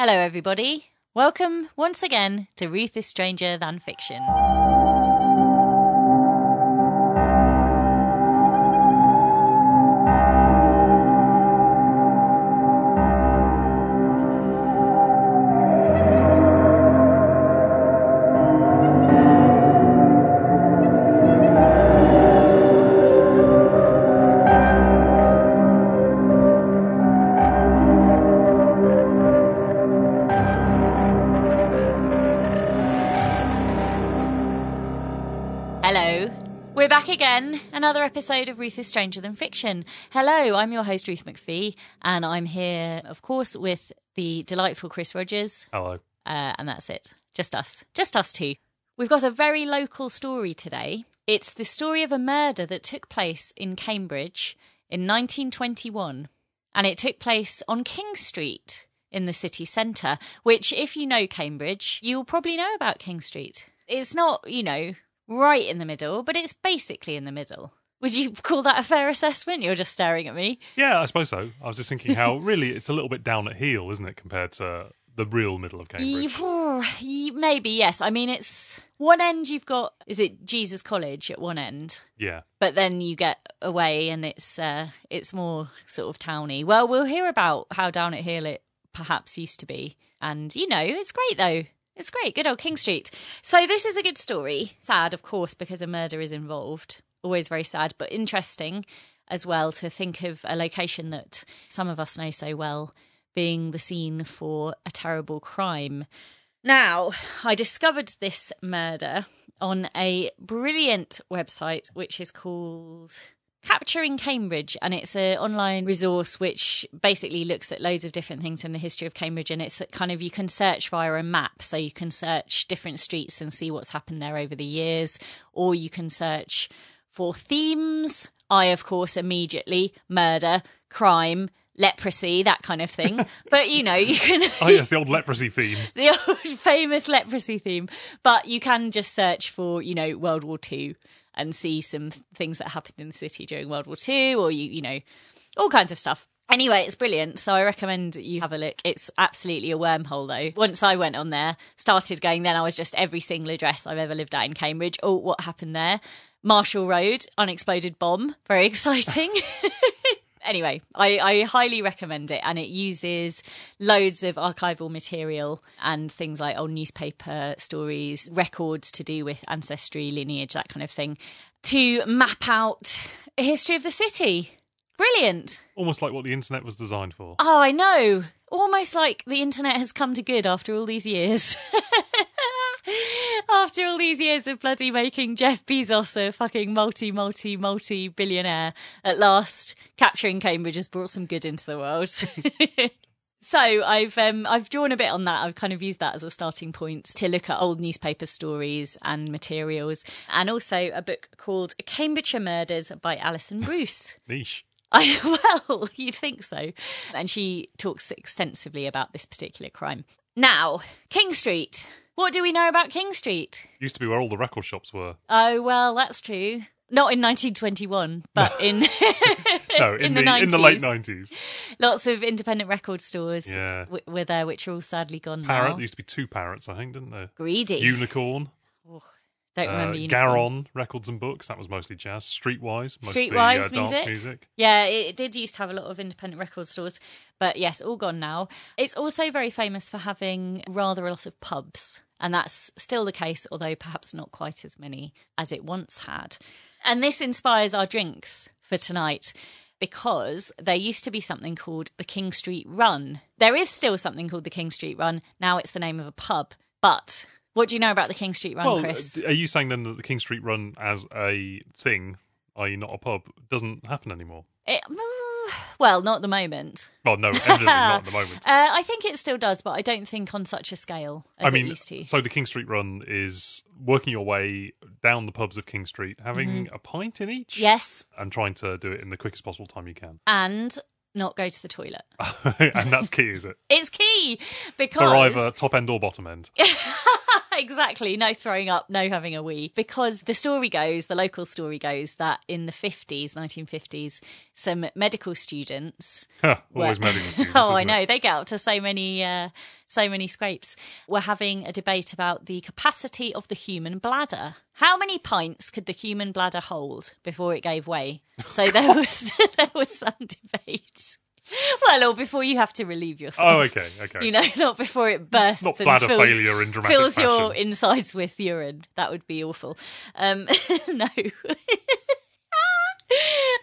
Hello, everybody. Welcome once again to Ruth is Stranger Than Fiction. Episode of Ruth is Stranger Than Fiction. Hello, I'm your host, Ruth McPhee, and I'm here, of course, with the delightful Chris Rogers. Hello. Uh, and that's it. Just us. Just us two. We've got a very local story today. It's the story of a murder that took place in Cambridge in 1921. And it took place on King Street in the city centre, which, if you know Cambridge, you'll probably know about King Street. It's not, you know, right in the middle, but it's basically in the middle. Would you call that a fair assessment? You're just staring at me. Yeah, I suppose so. I was just thinking how really it's a little bit down at heel, isn't it, compared to the real middle of Cambridge? Maybe, yes. I mean, it's one end you've got, is it Jesus College at one end? Yeah. But then you get away and it's uh, it's more sort of towny. Well, we'll hear about how down at heel it perhaps used to be. And, you know, it's great though. It's great. Good old King Street. So this is a good story. Sad, of course, because a murder is involved. Always very sad, but interesting as well to think of a location that some of us know so well being the scene for a terrible crime. Now, I discovered this murder on a brilliant website which is called Capturing Cambridge, and it's an online resource which basically looks at loads of different things from the history of Cambridge. And it's kind of you can search via a map, so you can search different streets and see what's happened there over the years, or you can search for themes. I, of course, immediately murder, crime, leprosy, that kind of thing. But you know, you can Oh, yes, the old leprosy theme. the old famous leprosy theme. But you can just search for, you know, World War Two and see some things that happened in the city during World War Two, or you, you know, all kinds of stuff. Anyway, it's brilliant. So I recommend you have a look. It's absolutely a wormhole though. Once I went on there, started going, then I was just every single address I've ever lived at in Cambridge. Oh, what happened there? Marshall Road, unexploded bomb. Very exciting. anyway, I, I highly recommend it, and it uses loads of archival material and things like old newspaper stories, records to do with ancestry, lineage, that kind of thing, to map out a history of the city. Brilliant. Almost like what the internet was designed for. Oh, I know. Almost like the internet has come to good after all these years. after all these years of bloody making Jeff Bezos a fucking multi, multi, multi billionaire, at last capturing Cambridge has brought some good into the world. So I've um, I've drawn a bit on that. I've kind of used that as a starting point to look at old newspaper stories and materials, and also a book called Cambridgeshire Murders by Alison Bruce. Niche. I well, you'd think so. And she talks extensively about this particular crime. Now, King Street. What do we know about King Street? Used to be where all the record shops were. Oh well, that's true. Not in 1921, but in No, in, In the, the in the late 90s. 90s. lots of independent record stores Yeah. w- were there, which are all sadly gone Parrot. now. There used to be two parrots, I think, didn't there? Greedy. Unicorn. Don't Uh, remember Unicorn. Garon Records and Books. That was mostly jazz. Streetwise. Mostly Streetwise uh, dance music. music. Yeah, it, it did used to have a lot of independent record stores, but yes, all gone now. It's also very famous for having rather a lot of pubs, and that's still the case, although perhaps not quite as many as it once had. And this inspires our drinks for tonight because there used to be something called the King Street Run. There is still something called the King Street Run. Now it's the name of a pub. But what do you know about the King Street Run, Well, Chris? are you saying then that the King Street Run as a thing, i.e., not a pub, doesn't happen anymore? It, mm, well, not at the moment. Well, no, evidently not at the moment. Uh, I think it still does, but I don't think on such a scale as I mean, it used to. so the King Street Run is working your way down the pubs of King Street, having a pint in each, Mm-hmm. yes, and trying to do it in the quickest possible time you can. and not go to the toilet. and that's key, is it? It's key because. For either top end or bottom end. exactly. No throwing up, no having a wee. Because the story goes, the local story goes, that in the 50s, 1950s, some medical students. Huh, always were- medical students. oh, I isn't it? know. They get up to so many, uh, so many scrapes. We're having a debate about the capacity of the human bladder. How many pints could the human bladder hold before it gave way? So there was there was some debate. Well, or before you have to relieve yourself. Oh, okay, okay. You know, not before it bursts Not and bladder fills, failure in dramatic fills your insides with urine. That would be awful. Um, no.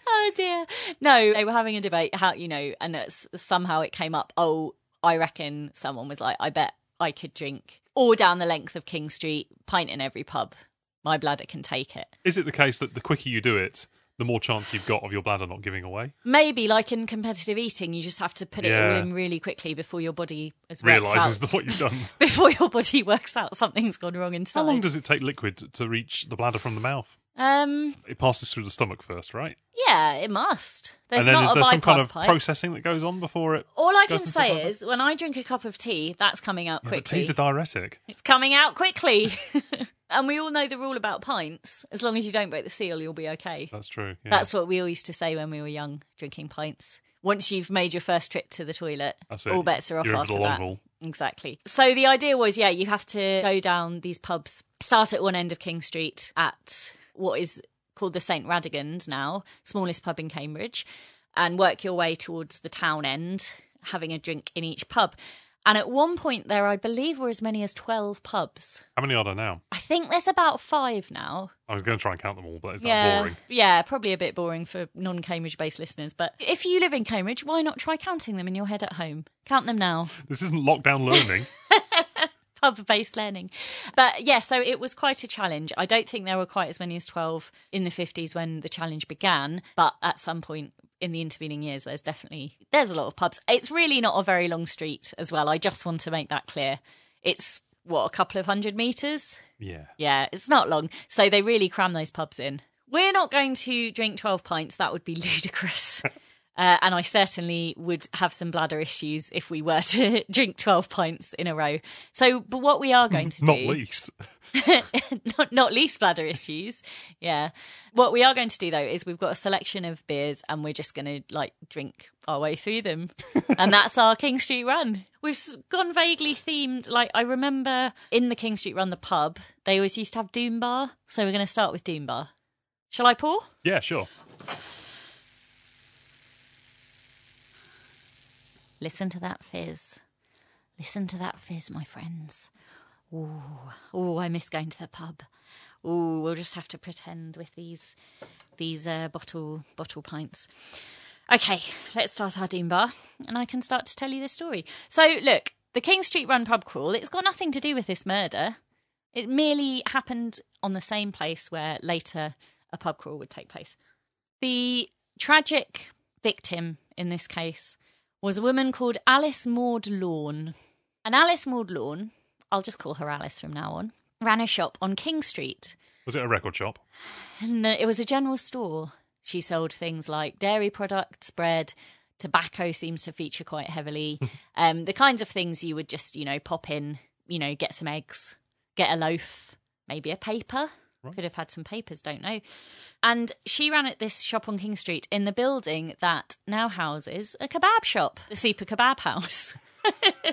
oh dear. No, they were having a debate. How you know, and somehow it came up. Oh, I reckon someone was like, I bet I could drink all down the length of King Street, pint in every pub. My bladder can take it. Is it the case that the quicker you do it, the more chance you've got of your bladder not giving away? Maybe like in competitive eating, you just have to put it all in really quickly before your body has Realizes out. what you've done. Before your body works out something's gone wrong inside. How long does it take liquid to reach the bladder from the mouth? Um, It passes through the stomach first, right? yeah, it must. There's and then not is a there some kind of pipe. processing that goes on before it? All I can say is, when I drink a cup of tea, that's coming out Yeah, quickly. tea's a diuretic. It's coming out quickly. and we all know the rule about pints. As long as you don't break the seal, you'll be okay. That's true. Yeah. That's what we all used to say when we were young, drinking pints. Once you've made your first trip to the toilet, all bets are off You're after that. haul. Exactly. So the idea was, yeah, you have to go down these pubs, start at one end of King Street at what is called the St. Radegund now, smallest pub in Cambridge, and work your way towards the town end, having a drink in each pub. And at one point there, I believe, were as many as 12 pubs. How many are there now? I think there's about five now. I was going to try and count them all, but it's that Yeah, boring. yeah, probably a bit boring for non-Cambridge based listeners. But if you live in Cambridge, why not try counting them in your head at home? Count them now. This isn't lockdown learning. pub based learning. But yeah, so it was quite a challenge. I don't think there were quite as many as 12 in the 50s when the challenge began, but at some point in the intervening years there's definitely there's a lot of pubs. It's really not a very long street as well. I just want to make that clear. It's what a couple of hundred meters. yeah. Yeah, it's not long. So they really cram those pubs in. We're not going to drink 12 pints. That would be ludicrous. Uh, and I certainly would have some bladder issues if we were to drink 12 pints in a row. So, but what we are going to do Not do, least. not, not least bladder issues. Yeah. What we are going to do though is we've got a selection of beers and we're just going to like drink our way through them. and that's our King Street run. We've gone vaguely themed. Like I remember in the King Street run, the pub, they always used to have Doom Bar. So we're going to start with Doom Bar. Shall I pour? Yeah, sure. Listen to that fizz. Listen to that fizz, my friends. Ooh, ooh, I miss going to the pub. Ooh, we'll just have to pretend with these these uh, bottle bottle pints. Okay, let's start our Doom Bar, and I can start to tell you the story. So, look, the King Street Run pub crawl. It's got nothing to do with this murder. It merely happened on the same place where later a pub crawl would take place. The tragic victim in this case was a woman called Alice Maud Lawn. And Alice Maud Lawn, I'll just call her Alice from now on, ran a shop on King Street. Was it a record shop? Uh, it was a general store. She sold things like dairy products, bread, tobacco seems to feature quite heavily. um, the kinds of things you would just, you know, pop in, you know, get some eggs, get a loaf, maybe a paper. Could have had some papers, don't know. And she ran at this shop on King Street in the building that now houses a kebab shop, the Super Kebab House.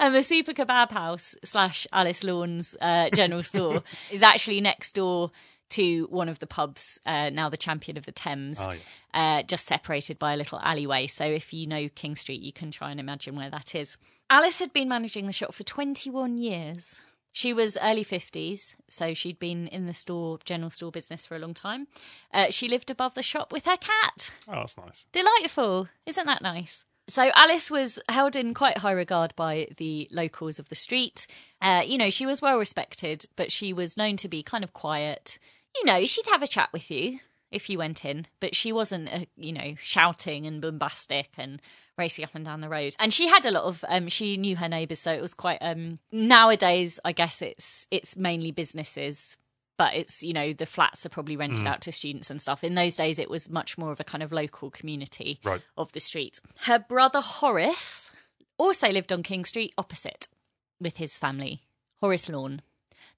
and the Super Kebab House slash Alice Lawn's uh, general store is actually next door to one of the pubs, uh, now the Champion of the Thames, Ah, yes. uh, just separated by a little alleyway. So if you know King Street, you can try and imagine where that is. Alice had been managing the shop for 21 years. She was early 50s, so she'd been in the store, general store business for a long time. Uh, she lived above the shop with her cat. Oh, that's nice. Delightful. Isn't that nice? So Alice was held in quite high regard by the locals of the street. Uh, you know, she was well respected, but she was known to be kind of quiet. You know, she'd have a chat with you if you went in, but she wasn't, uh, you know, shouting and bombastic and racing up and down the road. And she had a lot of, um, she knew her neighbours, so it was quite. Um, nowadays, I guess it's it's mainly businesses but it's you know the flats are probably rented out to students and stuff in those days it was much more of a kind of local community Right. of the street her brother horace also lived on king street opposite with his family horace lawn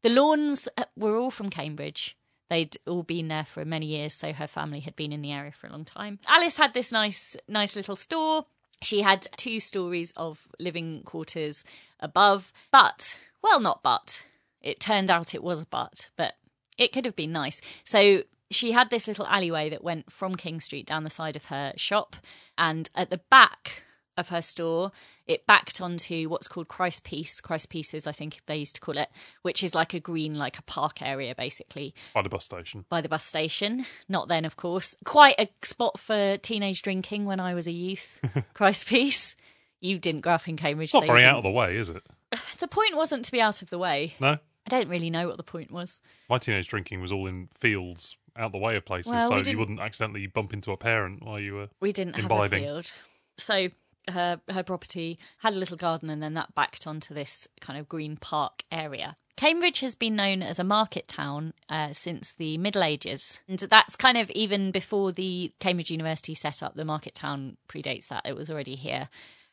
The Lawns uh, were all from Cambridge. They'd all been there for many years, so her family had been in the area for a long time. Alice had this nice, nice little store. She had two stories of living quarters above, but, well, not but. It turned out it was a but, but it could have been nice. So she had this little alleyway that went from King Street down the side of her shop, and at the back of her store, it backed onto what's called Christ Piece. Christ Pieces, I think they used to call it, which is like a green, like a park area, basically, By the bus station. by the bus station. Not then, of course. Quite a spot for teenage drinking when I was a youth. Christ Piece. You didn't grow up in Cambridge, It's not so very out of the way, is it? The point wasn't to be out of the way. No. I don't really know what the point was. My teenage drinking was all in fields out the way of places, Well, so you wouldn't accidentally bump into a parent while you were. We didn't have Imbibing. a field. So her her property had a little garden and then that backed onto this kind of green park area. Cambridge has been known as a market town uh, since the Middle Ages. And that's kind of even before the Cambridge University set up. The market town predates that, it was already here.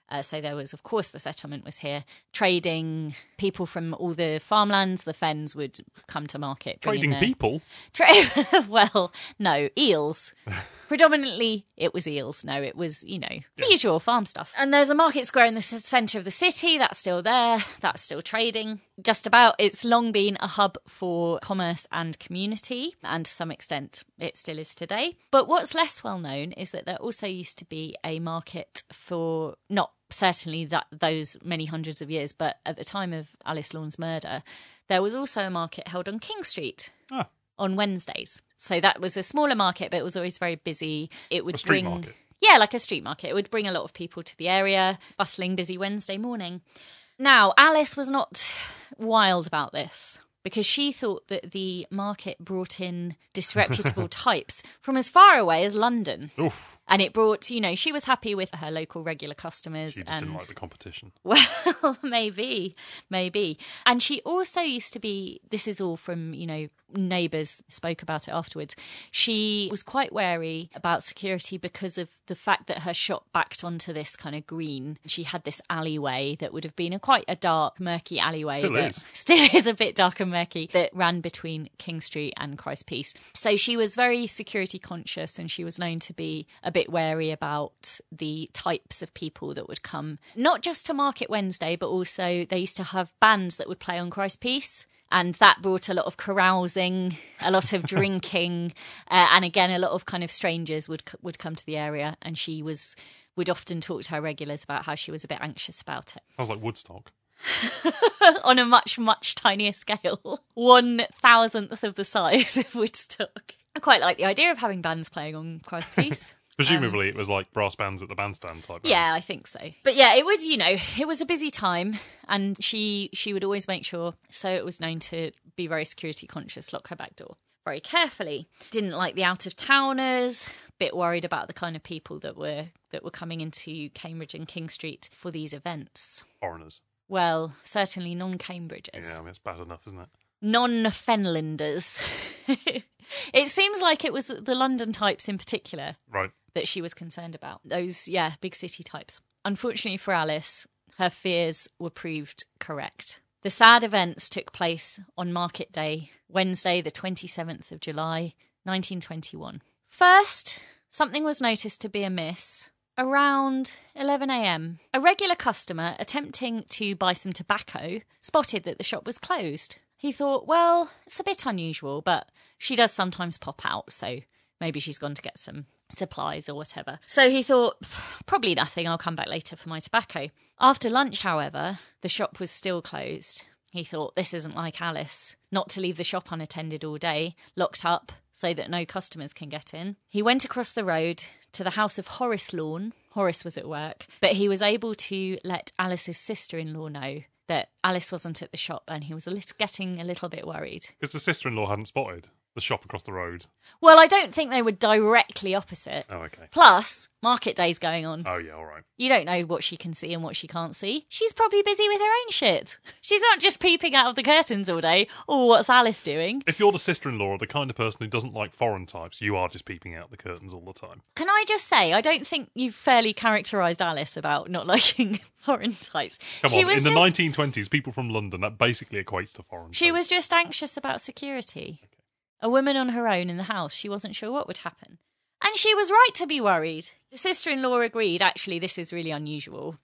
Uh, so there was, of course, the settlement was here. Trading people from all the farmlands, the fens would come to market. Trading people? Tra- well, no, eels. Predominantly, it was eels. No, it was, you know, the usual farm stuff. And there's a market square in the centre of the city. That's still there. That's still trading. Just about. It's long been a hub for commerce and community. And to some extent, it still is today. But what's less well known is that there also used to be a market for not certainly that those many hundreds of years, but at the time of Alice Lawn's murder, there was also a market held on King Street Ah, on Wednesdays. So that was a smaller market, but it was always very busy. It would A street bring, market. yeah, like a street market. It would bring a lot of people to the area, bustling, busy Wednesday morning. Now, Alice was not wild about this because she thought that the market brought in disreputable types from as far away as London. oof. And it brought, you know, she was happy with her local regular customers. She just and didn't like the competition. well, maybe, maybe. And she also used to be, this is all from, you know, neighbours spoke about it afterwards. She was quite wary about security because of the fact that her shop backed onto this kind of green. She had this alleyway that would have been a quite a dark, murky alleyway Still is. still is a bit dark and murky that ran between King Street and Christ Piece. So she was very security conscious and she was known to be a bit wary about the types of people that would come, not just to Market Wednesday, but also they used to have bands that would play on Christ Piece. And that brought a lot of carousing, a lot of drinking, uh, and again, a lot of kind of strangers would would come to the area. And she was would often talk to her regulars about how she was a bit anxious about it Sounds like Woodstock. on a much, much tinier scale. One thousandth of the size of Woodstock. I quite like the idea of having bands playing on Christ Piece. Presumably, it was like brass bands at the bandstand type. Um, yeah, bands. I think so. But yeah, it was, you know, it was a busy time and she she would always make sure so it was known to be very security conscious, lock her back door very carefully. Didn't like the out of towners, bit worried about the kind of people that were that were coming into Cambridge and King Street for these events. foreigners. Well, certainly non-Cambridgers. Yeah, I mean it's bad enough, isn't it? Non Fenlanders. it seems like it was the London types in particular Right. that she was concerned about. Those, yeah, big city types. Unfortunately for Alice, her fears were proved correct. The sad events took place on Market Day, Wednesday, the 27th of July, 1921. First, something was noticed to be amiss around 11am. A regular customer attempting to buy some tobacco spotted that the shop was closed. He thought, well, it's a bit unusual, but she does sometimes pop out, so maybe she's gone to get some supplies or whatever. So he thought, probably nothing, I'll come back later for my tobacco. After lunch, however, the shop was still closed. He thought, this isn't like Alice, not to leave the shop unattended all day, locked up so that no customers can get in. He went across the road to the house of Horace Lawn. Horace was at work, but he was able to let Alice's sister in law know that Alice wasn't at the shop and he was a little, getting a little bit worried. Because the sister-in-law hadn't spotted. The shop across the road. Well, I don't think they were directly opposite. Oh, okay. Plus, market day's going on. Oh, yeah, all right. You don't know what she can see and what she can't see. She's probably busy with her own shit. She's not just peeping out of the curtains all day. Oh, what's Alice doing? If you're the sister-in-law or the kind of person who doesn't like foreign types, you are just peeping out the curtains all the time. Can I just say, I don't think you've fairly characterised Alice about not liking foreign types. Come she on, in the just, 1920s, people from London, that basically equates to foreign She types. was just anxious about security. A woman on her own in the house, she wasn't sure what would happen. And she was right to be worried. The sister in law agreed, actually, this is really unusual.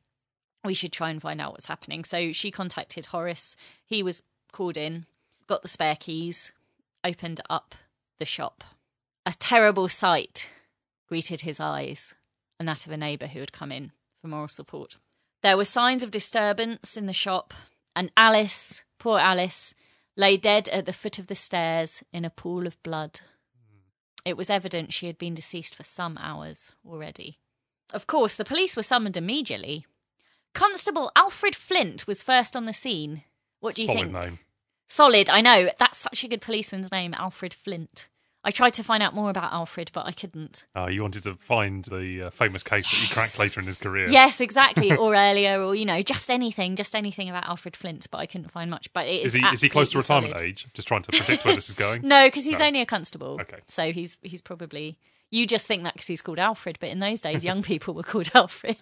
We should try and find out what's happening. So she contacted Horace. He was called in, got the spare keys, opened up the shop. A terrible sight greeted his eyes, and that of a neighbour who had come in for moral support. There were signs of disturbance in the shop, and Alice, poor Alice, lay dead at the foot of the stairs in a pool of blood. It was evident she had been deceased for some hours already. Of course, the police were summoned immediately. Constable Alfred Flint was first on the scene. What do you Solid think? name. Solid, I know. That's such a good policeman's name, Alfred Flint. I tried to find out more about Alfred, but I couldn't. Uh, you wanted to find the uh, famous case that he cracked later in his career. Yes, exactly. or earlier, or you know, just anything, just anything about Alfred Flint, but I couldn't find much. But Is he is he close to retirement solid. age? Just trying to predict where this is going. No, because he's No. only a constable. Okay. So he's he's probably. You just think that because he's called Alfred, but in those days, young people were called Alfred.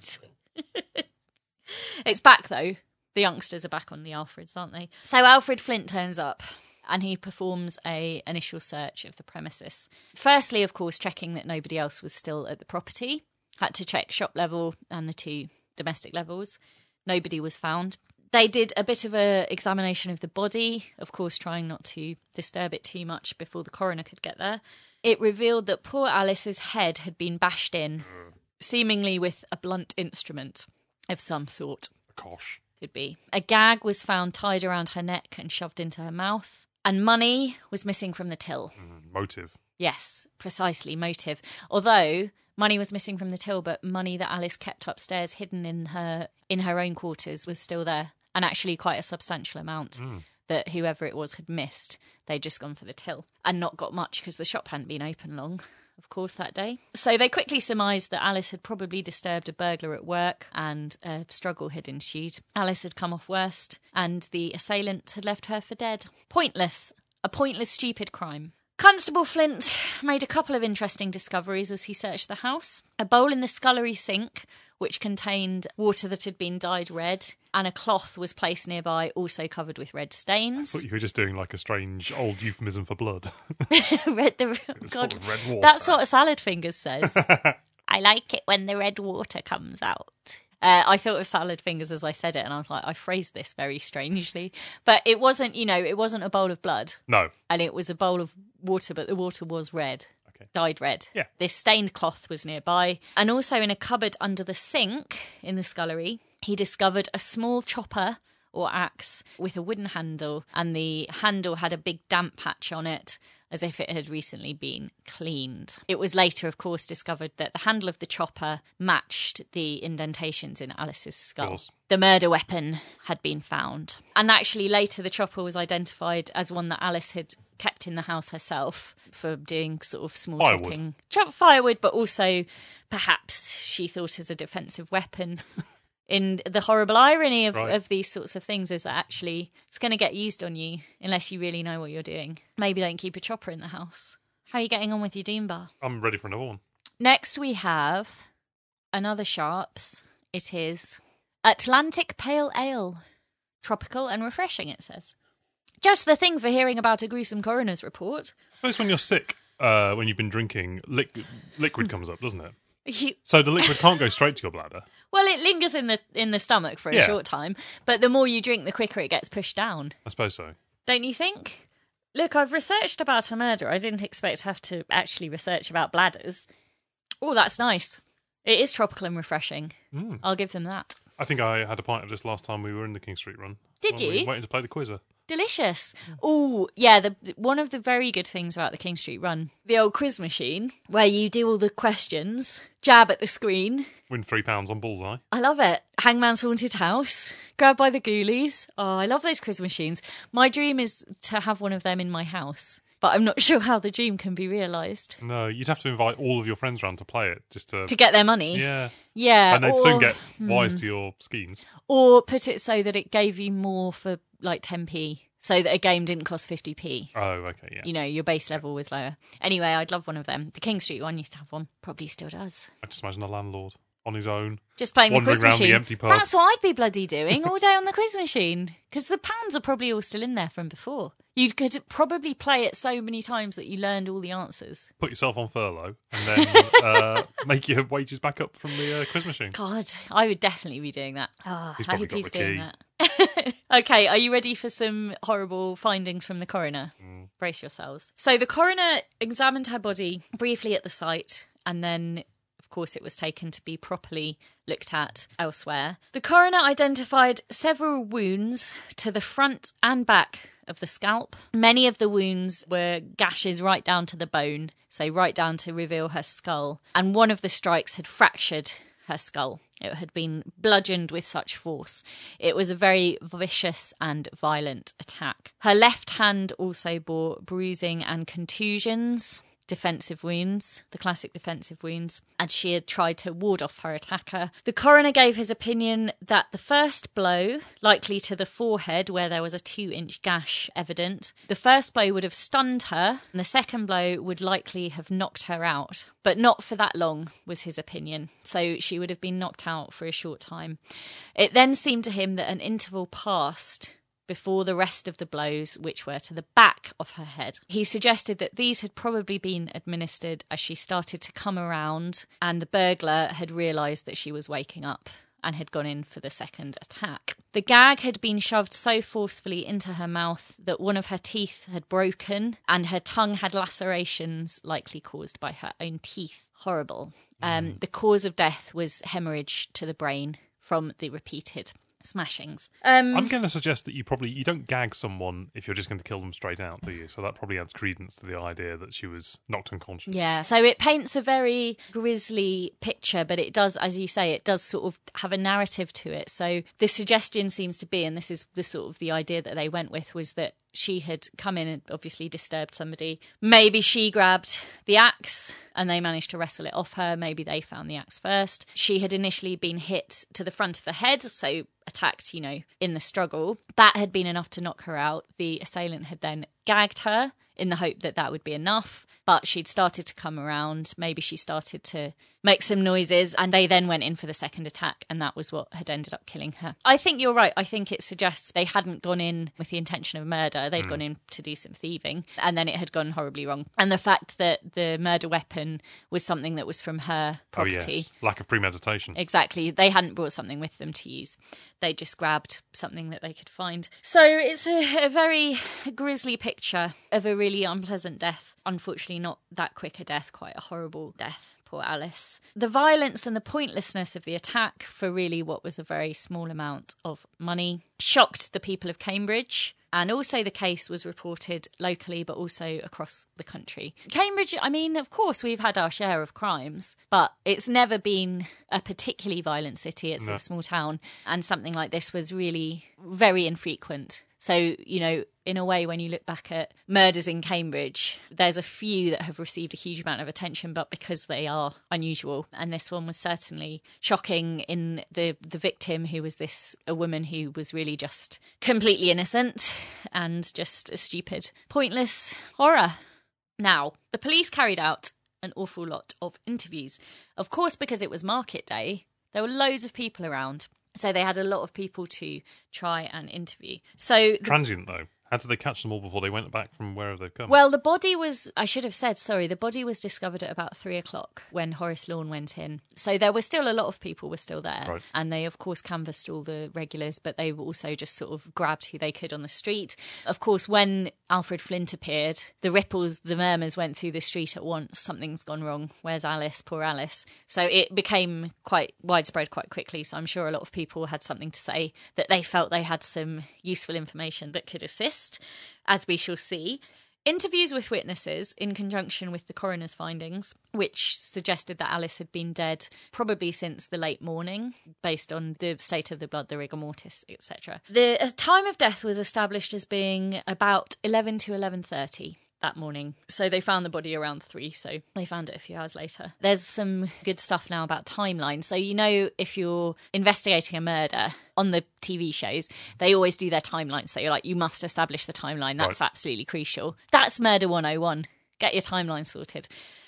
it's back though. The youngsters are back on the Alfreds, aren't they? So Alfred Flint turns up and he performs a initial search of the premises. Firstly, of course, checking that nobody else was still at the property. Had to check shop level and the two domestic levels. Nobody was found. They did a bit of a examination of the body, of course, trying not to disturb it too much before the coroner could get there. It revealed that poor Alice's head had been bashed in, seemingly with a blunt instrument of some sort Kosh. could be. A gag was found tied around her neck and shoved into her mouth, and money was missing from the till. Mm, motive. Yes, precisely motive. Although money was missing from the till, but money that Alice kept upstairs hidden in her in her own quarters was still there, and actually quite a substantial amount. That whoever it was had missed. They'd just gone for the till and not got much because the shop hadn't been open long, of course, that day. So they quickly surmised that Alice had probably disturbed a burglar at work and a struggle had ensued. Alice had come off worst and the assailant had left her for dead. Pointless. A pointless, stupid crime. Constable Flint made a couple of interesting discoveries as he searched the house. A bowl in the scullery sink, which contained water that had been dyed red, and a cloth was placed nearby, also covered with red stains. I thought you were just doing like a strange old euphemism for blood. red the God, red water. that's what Salad Fingers says. I like it when the red water comes out. Uh, I thought of salad fingers as I said it, and I was like, I phrased this very strangely. But it wasn't, you know, it wasn't a bowl of blood, No. and it was a bowl of water, but the water was red. Okay. Dyed red. Yeah. This stained cloth was nearby. And also in a cupboard under the sink in the scullery, he discovered a small chopper or axe with a wooden handle, and the handle had a big damp patch on it. As if it had recently been cleaned. It was later, of course, discovered that the handle of the chopper matched the indentations in Alice's skull. The murder weapon had been found. And actually, later, the chopper was identified as one that Alice had kept in the house herself for doing sort of small Firewood. chopping. Chop firewood, but also perhaps she thought as a defensive weapon. In the horrible irony of, Right. of these sorts of things is that actually it's going to get used on you unless you really know what you're doing. Maybe don't keep a chopper in the house. How are you getting on with your Doom Bar? I'm ready for another one. Next, we have another Sharps. It is Atlantic Pale Ale. Tropical and refreshing, it says. Just the thing for hearing about a gruesome coroner's report. Suppose when you're sick, uh, when you've been drinking, liquid, liquid comes up, doesn't it? You, So the liquid can't go straight to your bladder. well, it lingers in the in the stomach for a Yeah. short time, but the more you drink, the quicker it gets pushed down. I suppose so. Don't you think? Look, I've researched about a murder. I didn't expect to have to actually research about bladders. Oh, that's nice. It is tropical and refreshing. Mm. I'll give them that. I think I had a pint of this last time we were in the King Street run. Did when we you? waiting to play the quizzer. Delicious. Oh, yeah. The one of the very good things about the King Street Run, the old quiz machine, where you do all the questions, jab at the screen. Win three pounds on bullseye. I love it. Hangman's Haunted House, Grab by the Ghoulies. Oh, I love those quiz machines. My dream is to have one of them in my house. But I'm not sure how the dream can be realised. No, you'd have to invite all of your friends around to play it just to. To get their money. yeah. Yeah. And they'd or, soon get hmm. wise to your schemes. or put it so that it gave you more for like 10p. So that a game didn't cost 50p. Oh, okay, yeah. You know, your base level was lower. Anyway, I'd love one of them. The King Street one used to have one. Probably still does. I just imagine the landlord on his own. Just playing the quiz the machine. empty pub. That's what I'd be bloody doing all day on the quiz machine. Because the pounds are probably all still in there from before. You could probably play it so many times that you learned all the answers. Put yourself on furlough and then uh, make your wages back up from the uh, quiz machine. God, I would definitely be doing that. Oh, He's I hope he's doing key. that. okay, are you ready for some horrible findings from the coroner? Mm. Brace yourselves. So the coroner examined her body briefly at the site and then. Of course, it was taken to be properly looked at elsewhere. The coroner identified several wounds to the front and back of the scalp. Many of the wounds were gashes right down to the bone, so right down to reveal her skull. And one of the strikes had fractured her skull. It had been bludgeoned with such force. It was a very vicious and violent attack. Her left hand also bore bruising and contusions. Defensive wounds, the classic defensive wounds, and she had tried to ward off her attacker. The coroner gave his opinion that the first blow, likely to the forehead where there was a two inch gash evident, the first blow would have stunned her, and the second blow would likely have knocked her out. But not for that long, was his opinion. So she would have been knocked out for a short time. It then seemed to him that an interval passed before the rest of the blows, which were to the back of her head. He suggested that these had probably been administered as she started to come around, and the burglar had realised that she was waking up and had gone in for the second attack. The gag had been shoved so forcefully into her mouth that one of her teeth had broken and her tongue had lacerations likely caused by her own teeth. Horrible. Um, the cause of death was hemorrhage to the brain from the repeated smashings. Um, I'm going to suggest that you probably you don't gag someone if you're just going to kill them straight out, do you? So that probably adds credence to the idea that she was knocked unconscious. Yeah, so it paints a very grisly picture, but it does, as you say, it does sort of have a narrative to it. So the suggestion seems to be, and this is the sort of the idea that they went with, was that she had come in and obviously disturbed somebody. Maybe she grabbed the axe and they managed to wrestle it off her. Maybe they found the axe first. She had initially been hit to the front of the head, so attacked, you know, in the struggle. That had been enough to knock her out. The assailant had then gagged her in the hope that that would be enough. But she'd started to come around. Maybe she started to make some noises, and they then went in for the second attack, and that was what had ended up killing her. I think you're right. I think it suggests they hadn't gone in with the intention of murder. They'd hmm. gone in to do some thieving, and then it had gone horribly wrong. And the fact that the murder weapon was something that was from her Oh property. yes, lack of premeditation. Exactly. They hadn't brought something with them to use. They just grabbed something that they could find. So it's a, a very grisly picture of a really unpleasant death. Unfortunately, not that quick a death, quite a horrible death. Poor Alice. The violence and the pointlessness of the attack for really what was a very small amount of money shocked the people of Cambridge. And also, the case was reported locally, but also across the country. Cambridge, I mean, of course, we've had our share of crimes, but it's never been a particularly violent city. It's No. a small town, and something like this was really very infrequent. So, you know, in a way, when you look back at murders in Cambridge, there's a few that have received a huge amount of attention, but because they are unusual. And this one was certainly shocking in the, the victim, who was this, a woman who was really just completely innocent and just a stupid, pointless horror. Now, the police carried out an awful lot of interviews. Of course, because it was market day, there were loads of people around. So they had a lot of people to try and interview. So the Transient though. How did they catch them all before they went back from wherever they've come? Well, the body was, I should have said, sorry, the body was discovered at about three o'clock when Horace Lawn went in. So there were still a lot of people were still there. Right. And they, of course, canvassed all the regulars, but they also just sort of grabbed who they could on the street. Of course, when Alfred Flint appeared, the ripples, the murmurs went through the street at once. Something's gone wrong. Where's Alice? Poor Alice. So it became quite widespread quite quickly. So I'm sure a lot of people had something to say that they felt they had some useful information that could assist, as we shall see. Interviews with witnesses in conjunction with the coroner's findings, which suggested that Alice had been dead probably since the late morning, based on the state of the blood, the rigor mortis, etc. The uh, time of death was established as being about 11 to 11:30 that morning. So they found the body around three. So they found it a few hours later. There's some good stuff now about timeline. So, you know, if you're investigating a murder on the TV shows, they always do their timeline. So you're like, you must establish the timeline. That's Right. absolutely crucial. That's murder 101. Get your timeline sorted.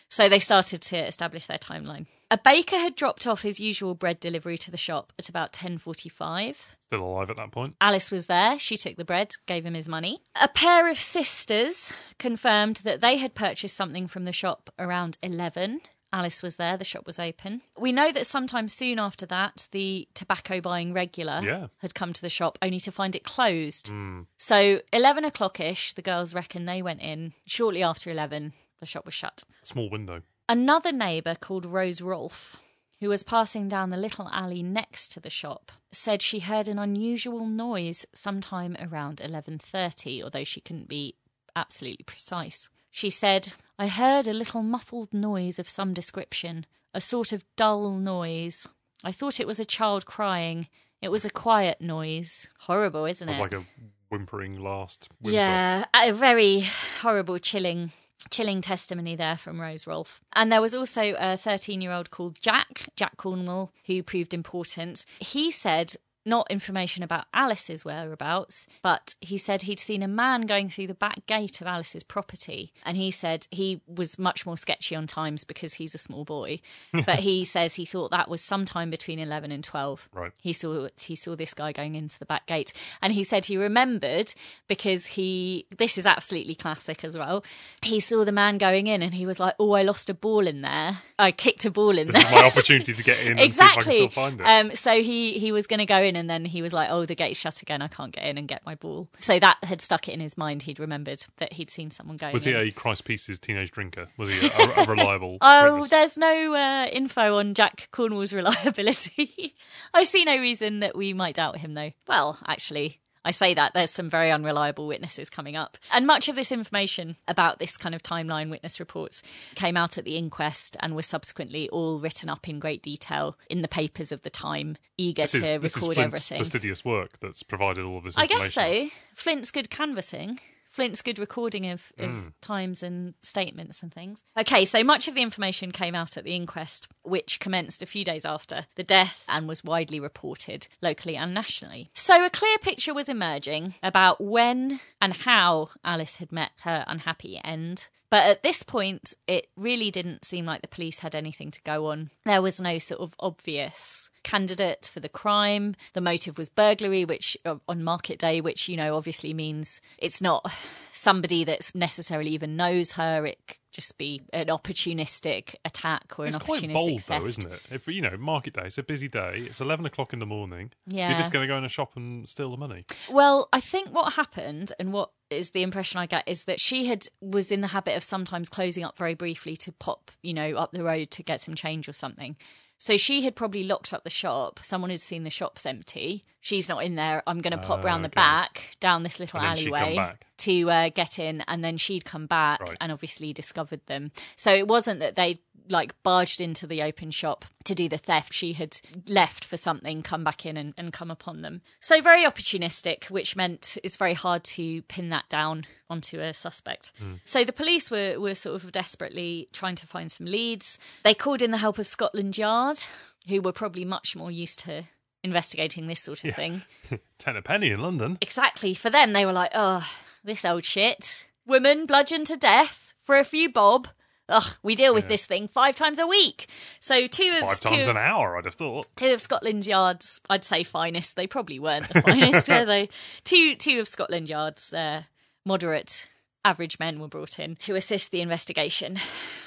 So they started to establish their timeline. A baker had dropped off his usual bread delivery to the shop at about 10:45. Still alive at that point. Alice was there. She took the bread, gave him his money. A pair of sisters confirmed that they had purchased something from the shop around 11. Alice was there, the shop was open. We know that sometime soon after that, the tobacco buying regular Yeah. had come to the shop only to find it closed. Hmm. So, 11 o'clock ish, the girls reckon they went in. Shortly after 11, the shop was shut. Small window. Another neighbour called Rose Rolfe, who was passing down the little alley next to the shop, said she heard an unusual noise sometime around 11:30, although she couldn't be absolutely precise. She said, "I heard a little muffled noise of some description, a sort of dull noise. I thought it was a child crying. It was a quiet noise. Horrible, isn't It It was like a whimpering last whimper. Yeah, a very horrible, chilling, chilling testimony there from Rose Rolfe. And there was also a 13 year old called Jack, Jack Cornwall, who proved important. He said, not information about Alice's whereabouts, but he said he'd seen a man going through the back gate of Alice's property. And he said he was much more sketchy on times because he's a small boy. but he says he thought that was sometime between 11 and 12 Right. he saw he saw this guy going into the back gate and he said he remembered because he this is absolutely classic as well he saw the man going in and he was like oh i lost a ball in there i kicked a ball in there. This is my opportunity to get in and see if I can exactly still find it. um so he he was going to go in and then he was like oh the gate's shut again i can't get in and get my ball so that had stuck it in his mind he'd remembered that he'd seen someone going was he in. a Christ Pieces teenage drinker? Was he a, a, a reliable Oh, witness? there's no uh, info on Jack Cornwall's reliability. I see no reason that we might doubt him, though. Well, actually, I say that there's some very unreliable witnesses coming up. And much of this information about this kind of timeline witness reports came out at the inquest and was subsequently all written up in great detail in the papers of the time, eager This is, to this is Flint's everything. fastidious work that's provided all of this I guess so. Flint's good canvassing. Flint's good recording of, of Mm. times and statements and things. Okay, so much of the information came out at the inquest, which commenced a few days after the death and was widely reported locally and nationally. So a clear picture was emerging about when and how Alice had met her unhappy end. But at this point, it really didn't seem like the police had anything to go on. There was no sort of obvious candidate for the crime. The motive was burglary, which uh, on market day, which, you know, obviously means it's not somebody that's necessarily even knows her. It just be an opportunistic attack or It's an quite opportunistic bold, theft. though, isn't it? If you know, market day, it's a busy day. It's eleven o'clock in the morning. Yeah. You're just going to go in a shop and steal the money. Well, I think what happened and what is the impression I get is that she had was in the habit of sometimes closing up very briefly to pop, you know, up the road to get some change or something. So she had probably locked up the shop. Someone had seen the shop's empty. She's not in there. I'm going to pop round the okay. back down this little And then she'd come alleyway to uh, get in, and then she'd come back Right. and obviously discovered them. So it wasn't that they like barged into the open shop to do the theft. She had left for something, come back in and, and come upon them. So very opportunistic, which meant it's very hard to pin that down onto a suspect. Hmm. So the police were, were sort of desperately trying to find some leads. They called in the help of Scotland Yard, who were probably much more used to investigating this sort of thing. Ten a penny in London. Exactly. For them, they were like, oh, this old shit. Woman bludgeoned to death for a few bob. Ugh, we deal with this thing five times a week. So two of Five two times of, an hour, I'd have thought. two of Scotland Yard's, I'd say finest. They probably weren't the finest, were they? Two two of Scotland Yard's uh, moderate average men were brought in to assist the investigation.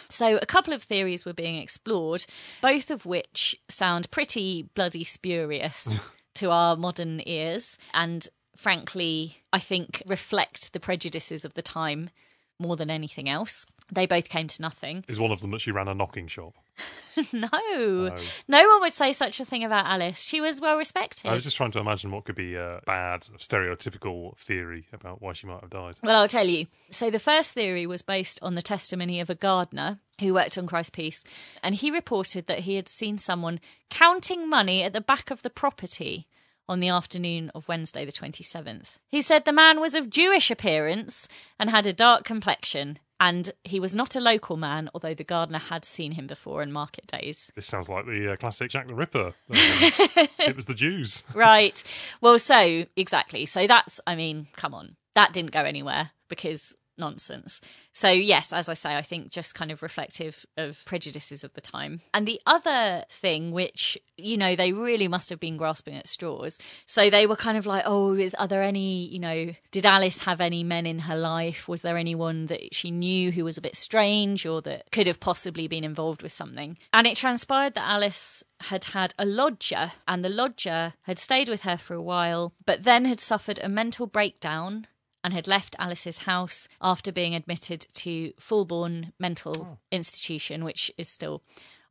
So a couple of theories were being explored, both of which sound pretty bloody spurious to our modern ears and frankly I think reflect the prejudices of the time more than anything else. They both came to nothing. Is one of them that she ran a knocking shop? No. No one would say such a thing about Alice. She was well respected. I was just trying to imagine what could be a bad, stereotypical theory about why she might have died. Well, I'll tell you. So, the first theory was based on the testimony of a gardener who worked on Christ Piece, and he reported that he had seen someone counting money at the back of the property on the afternoon of Wednesday, the 27th. He said the man was of Jewish appearance and had a dark complexion. And he was not a local man, although the gardener had seen him before in market days. This sounds like the uh, classic Jack the Ripper. Um, it was the Jews. right. Well, so, exactly. So that's, I mean, come on. That didn't go anywhere because nonsense. So, yes, as I say, I think just kind of reflective of prejudices of the time. And the other thing, which, you know, they really must have been grasping at straws. So they were kind of like, oh, is, are there any, you know, did Alice have any men in her life? Was there anyone that she knew who was a bit strange or that could have possibly been involved with something? And it transpired that Alice had had a lodger, and the lodger had stayed with her for a while, but then had suffered a mental breakdown and had left Alice's house after being admitted to Fulbourn Mental oh. Institution, which is still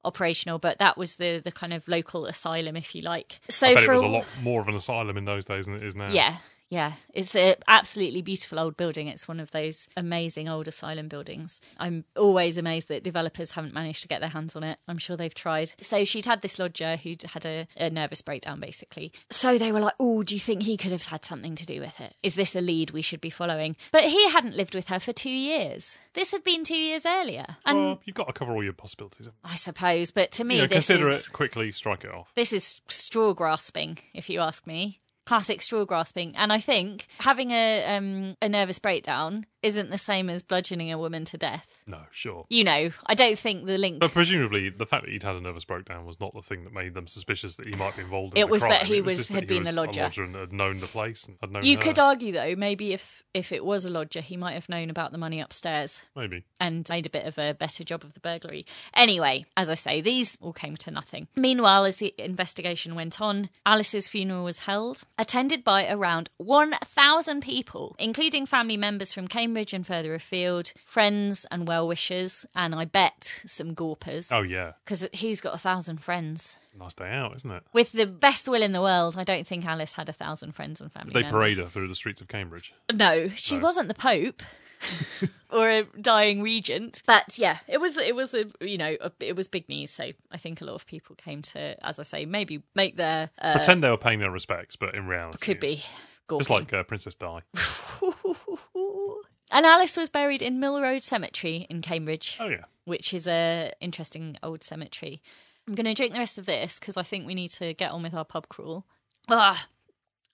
operational, but that was the the kind of local asylum, if you like. So I bet it was a lot more of an asylum in those days than it is now. Yeah, yeah, it's an absolutely beautiful old building. It's one of those amazing old asylum buildings. I'm always amazed that developers haven't managed to get their hands on it. I'm sure they've tried. So she'd had this lodger who'd had a, a nervous breakdown, basically. So they were like, oh, do you think he could have had something to do with it? Is this a lead we should be following? But he hadn't lived with her for two years. This had been two years earlier. And well, you've got to cover all your possibilities. I suppose, but to me, you know, this consider is, it quickly, strike it off. This is straw grasping, if you ask me classic straw grasping. And I think having a um, a nervous breakdown isn't the same as bludgeoning a woman to death. No, sure. You know, I don't think the link. But presumably, the fact that he'd had a nervous breakdown was not the thing that made them suspicious that he might be involved in. It was crime. that he was, was had he been was a lodger and had known the place and had known. You her. could argue, though, maybe if if it was a lodger, he might have known about the money upstairs. Maybe. And made a bit of a better job of the burglary. Anyway, as I say, these all came to nothing. Meanwhile, as the investigation went on, Alice's funeral was held, attended by around 1,000 people, including family members from Cambridge and further afield, friends and well wishers, and I bet some gawpers. Oh, yeah. Because who's got a thousand friends? Nice day out, isn't it? With the best will in the world, I don't think Alice had a thousand friends and family Did they members. parade her through the streets of Cambridge? No, she No. wasn't the Pope. or a dying regent, but yeah, it was it was a you know a, it was big news. So I think a lot of people came to, as I say, maybe make their uh, Pretend they were paying their respects, but in reality. could be Just like uh, Princess Di. and Alice was buried in Mill Road Cemetery in Cambridge, Oh, yeah. which is a interesting old cemetery. I'm going to drink the rest of this because I think we need to get on with our pub crawl. Ah,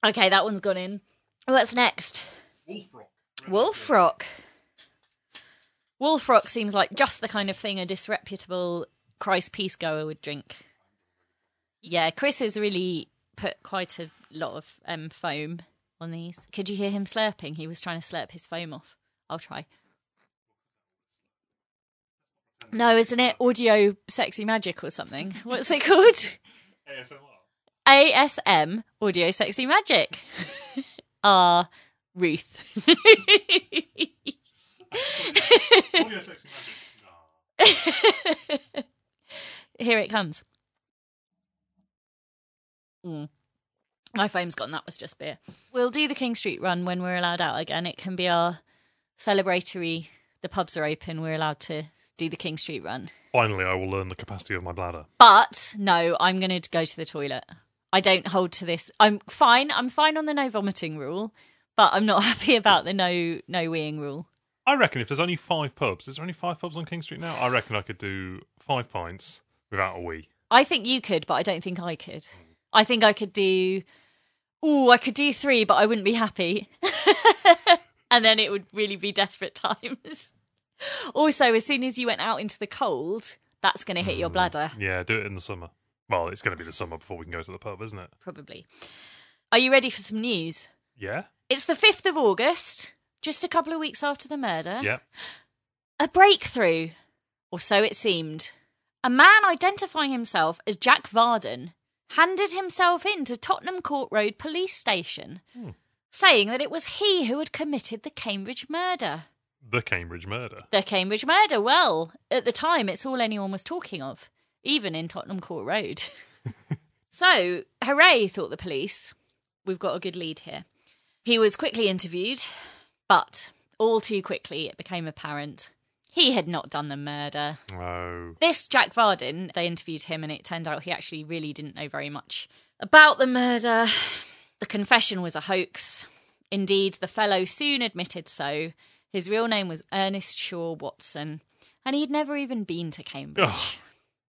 okay, that one's gone in. What's next? Wolf Rock. Wolf Rock. Wolf Rock seems like just the kind of thing a disreputable Christ Piece goer would drink. Yeah, Chris has really put quite a lot of um, foam on these. Could you hear him slurping? He was trying to slurp his foam off. I'll try. No, isn't it audio sexy magic or something? What's it called? ASMR. ASM audio sexy magic. Ah, Ruth. Audio sexy magic. No. Here it comes. Mm. My foam's gone. That was just beer. We'll do the King Street run when we're allowed out again. It can be our celebratory. The pubs are open. We're allowed to do the King Street run. Finally, I will learn the capacity of my bladder. But no, I'm going to go to the toilet. I don't hold to this. I'm fine. I'm fine on the no vomiting rule, but I'm not happy about the no no weeing rule. I reckon if there's only five pubs, is there only five pubs on King Street now? I reckon I could do five pints without a wee. I think you could, but I don't think I could. I think I could do. Ooh, I could do three, but I wouldn't be happy. and then it would really be desperate times. Also, as soon as you went out into the cold, that's going to hit your mm, bladder, Yeah, do it in the summer. Well, it's going to be the summer before we can go to the pub, isn't it? probably. Are you ready for some news? Yeah. It's the 5th of August, just a couple of weeks after the murder. Yeah. A breakthrough, or so it seemed. A man identifying himself as Jack Varden handed himself in to Tottenham Court Road Police Station, hmm. Saying that it was he who had committed the Cambridge murder. The Cambridge murder. The Cambridge murder, well, at the time, it's all anyone was talking of, even in Tottenham Court Road. so, hooray, thought the police. We've got a good lead here. He was quickly interviewed, but all too quickly it became apparent he had not done the murder. Oh. This Jack Varden, they interviewed him, and it turned out he actually really didn't know very much about the murder. The confession was a hoax. Indeed, the fellow soon admitted so. His real name was Ernest Shaw Watson, and he'd never even been to Cambridge. Oh,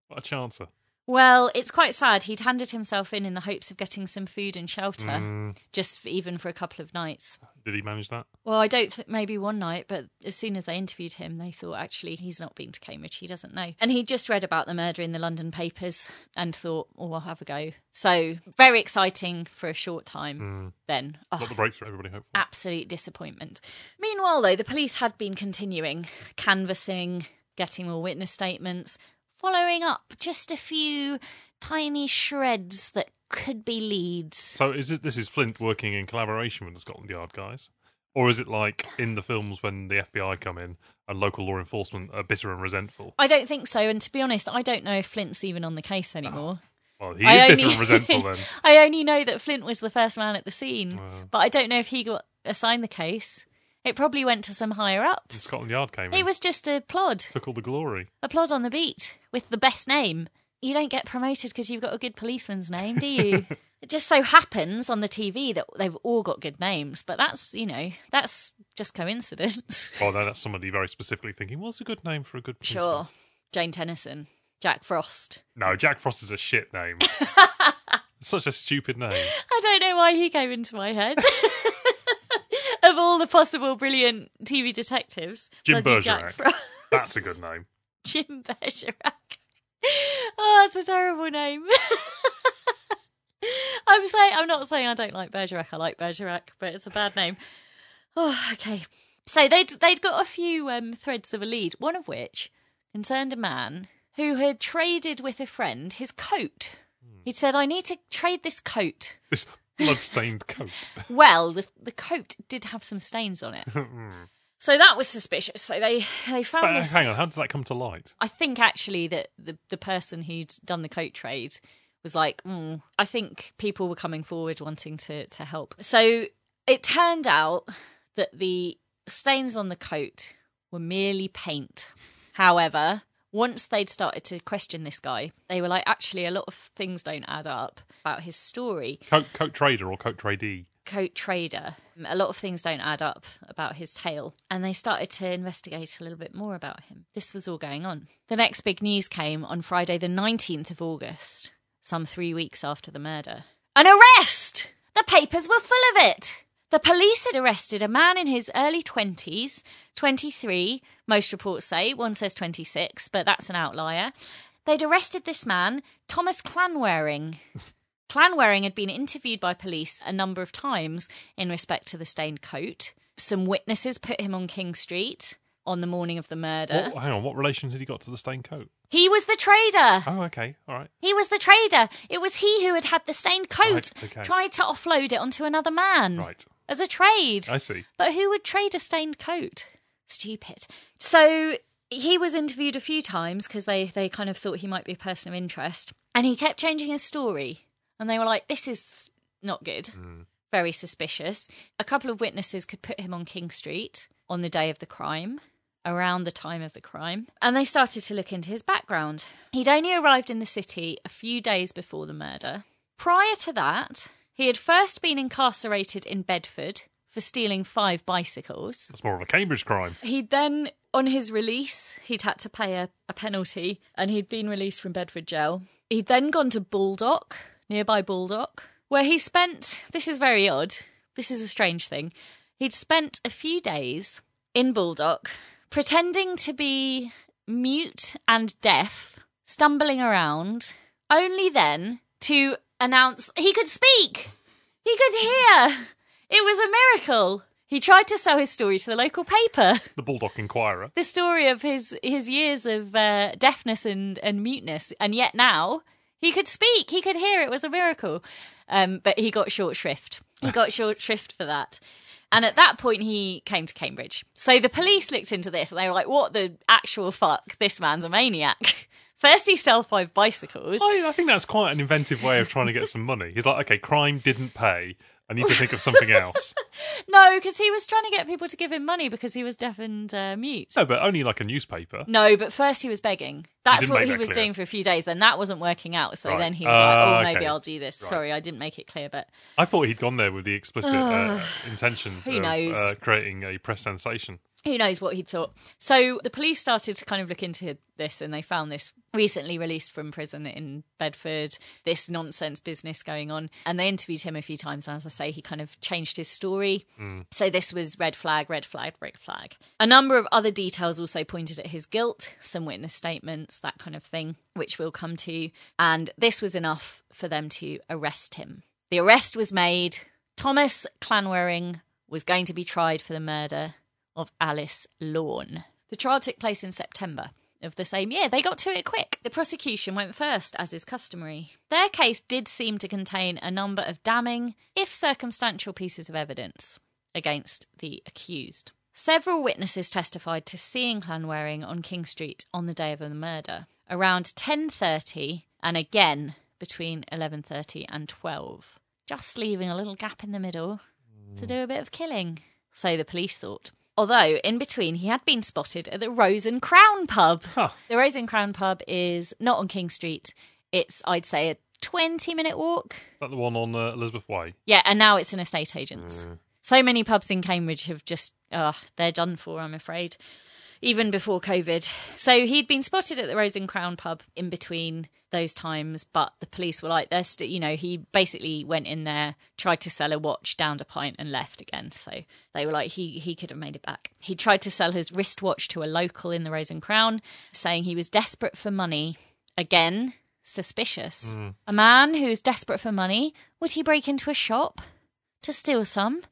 what a chancer. Well, it's quite sad. He'd handed himself in in the hopes of getting some food and shelter, Mm, just even for a couple of nights. did he manage that? Well, I don't think maybe one night, but as soon as they interviewed him, they thought actually he's not been to Cambridge. He doesn't know. And he just read about the murder in the London papers and thought, oh, I'll have a go. So very exciting for a short time. Mm, Then, oh, not the breakthrough everybody hoped for. absolute disappointment. Meanwhile, though, the police had been continuing canvassing, getting more witness statements, following up just a few tiny shreds that could be leads. So is it this is Flint working in collaboration with the Scotland Yard guys? Or is it like in the films when the FBI come in and local law enforcement are bitter and resentful? I don't think so, and to be honest, I don't know if Flint's even on the case ah. anymore. Well, he I is only- bitter and resentful then. I only know that Flint was the first man at the scene, Wow. but I don't know if he got assigned the case. It probably went to some higher ups. Scotland Yard came He in, was just a plod, took all the glory. a plod on the beat with the best name. You don't get promoted because you've got a good policeman's name, do you? it just so happens on the TV that they've all got good names, but that's, you know, that's just coincidence. Oh, no, that's somebody very specifically thinking, what's a good name for a good policeman? Sure. Jane Tennison, Jack Frost. No, Jack Frost is a shit name. Such a stupid name. I don't know why he came into my head. All the possible brilliant TV detectives, Jim bloody Bergerac. That's a good name. Jim Bergerac. Oh, that's a terrible name. I'm saying I'm not saying I don't like Bergerac. I like Bergerac, but it's a bad name. Oh, okay. So they'd they'd got a few um, threads of a lead. One of which concerned a man who had traded with a friend his coat. He'd said, "I need to trade this coat." This blood-stained coat. Well, the the coat did have some stains on it, so that was suspicious. So they they found But, uh, this. hang on, how did that come to light? I think actually that the the person who'd done the coat trade was like, mm, I think people were coming forward wanting to to help. So it turned out that the stains on the coat were merely paint. However, once they'd started to question this guy, they were like, actually, a lot of things don't add up about his story. Coat, coat trader or coat tradee? Coat trader. Um, a lot of things don't add up about his tale. And they started to investigate a little bit more about him. This was all going on. The next big news came on Friday, the 19th of August, some three weeks after the murder. An arrest! The papers were full of it! The police had arrested a man in his early 20s, 23, most reports say, one says 26, but that's an outlier. They'd arrested this man, Thomas Clanwaring. Clanwaring had been interviewed by police a number of times in respect to the stained coat. Some witnesses put him on King Street on the morning of the murder. What, hang on, what relation had he got to the stained coat? He was the trader. Oh, okay, all right. He was the trader. It was he who had had the stained coat, Right, okay. tried to offload it onto another man Right, as a trade. I see. But who would trade a stained coat? Stupid. So he was interviewed a few times because they, they kind of thought he might be a person of interest. And he kept changing his story. And they were like, this is not good. Hmm. Very suspicious. A couple of witnesses could put him on King Street on the day of the crime, around the time of the crime. And they started to look into his background. He'd only arrived in the city a few days before the murder. Prior to that, he had first been incarcerated in Bedford for stealing five bicycles. That's more of a Cambridge crime. He'd then, on his release, he'd had to pay a, a penalty and he'd been released from Bedford jail. He'd then gone to Baldock, nearby Baldock, where he spent, this is very odd, this is a strange thing, he'd spent a few days in Baldock pretending to be mute and deaf, stumbling around, only then to announce he could speak! He could hear! It was a miracle! He tried to sell his story to the local paper. The Baldock Inquirer. The story of his his years of uh, deafness and, and muteness, and yet now he could speak, he could hear. It was a miracle. Um, but he got short shrift. He got short shrift for that. And at that point, he came to Cambridge. So the police looked into this and they were like, what the actual fuck? This man's a maniac. First, he stole five bicycles. I, I think that's quite an inventive way of trying to get some money. He's like, okay, crime didn't pay. I need to think of something else. No, because he was trying to get people to give him money because he was deaf and uh, mute. No, but only like a newspaper. No, but first he was begging. That's what he that was clear. doing for a few days. Then that wasn't working out. So Right. then he was like, Ah, "Oh, maybe okay. I'll do this." Right. Sorry, I didn't make it clear, but I thought he'd gone there with the explicit uh, intention Who of knows? Uh, creating a press sensation. Who knows what he'd thought. So the police started to kind of look into this and they found this recently released from prison in Bedford, this nonsense business going on. And they interviewed him a few times. And as I say, he kind of changed his story. Hmm. So this was red flag, red flag, red flag. A number of other details also pointed at his guilt, some witness statements, that kind of thing, which we'll come to. And this was enough for them to arrest him. The arrest was made. Thomas Clanwaring was going to be tried for the murder of Alice Lorne. The trial took place in September of the same year. They got to it quick. The prosecution went first, as is customary. Their case did seem to contain a number of damning, if circumstantial, pieces of evidence against the accused. Several witnesses testified to seeing Clanwearing on King Street on the day of the murder, around 10:30 and again between 11:30 and 12, just leaving a little gap in the middle to do a bit of killing. So the police thought. Although in between he had been spotted at the Rose and Crown pub. Huh. The Rose and Crown pub is not on King Street. It's I'd say a 20 minute walk. Is that the one on uh, Elizabeth Way? Yeah, and now it's an estate agent's. So many pubs in Cambridge have just, uh, they're done for, I'm afraid, even before COVID. So he'd been spotted at the Rose and Crown pub in between those times, but the police were like, "There's, st-, you know, he basically went in there, tried to sell a watch, downed a pint, and left again. So they were like, he he could have made it back. He tried to sell his wristwatch to a local in the Rose and Crown, saying he was desperate for money. Again, suspicious. Hmm. A man who's desperate for money, would he break into a shop to steal some?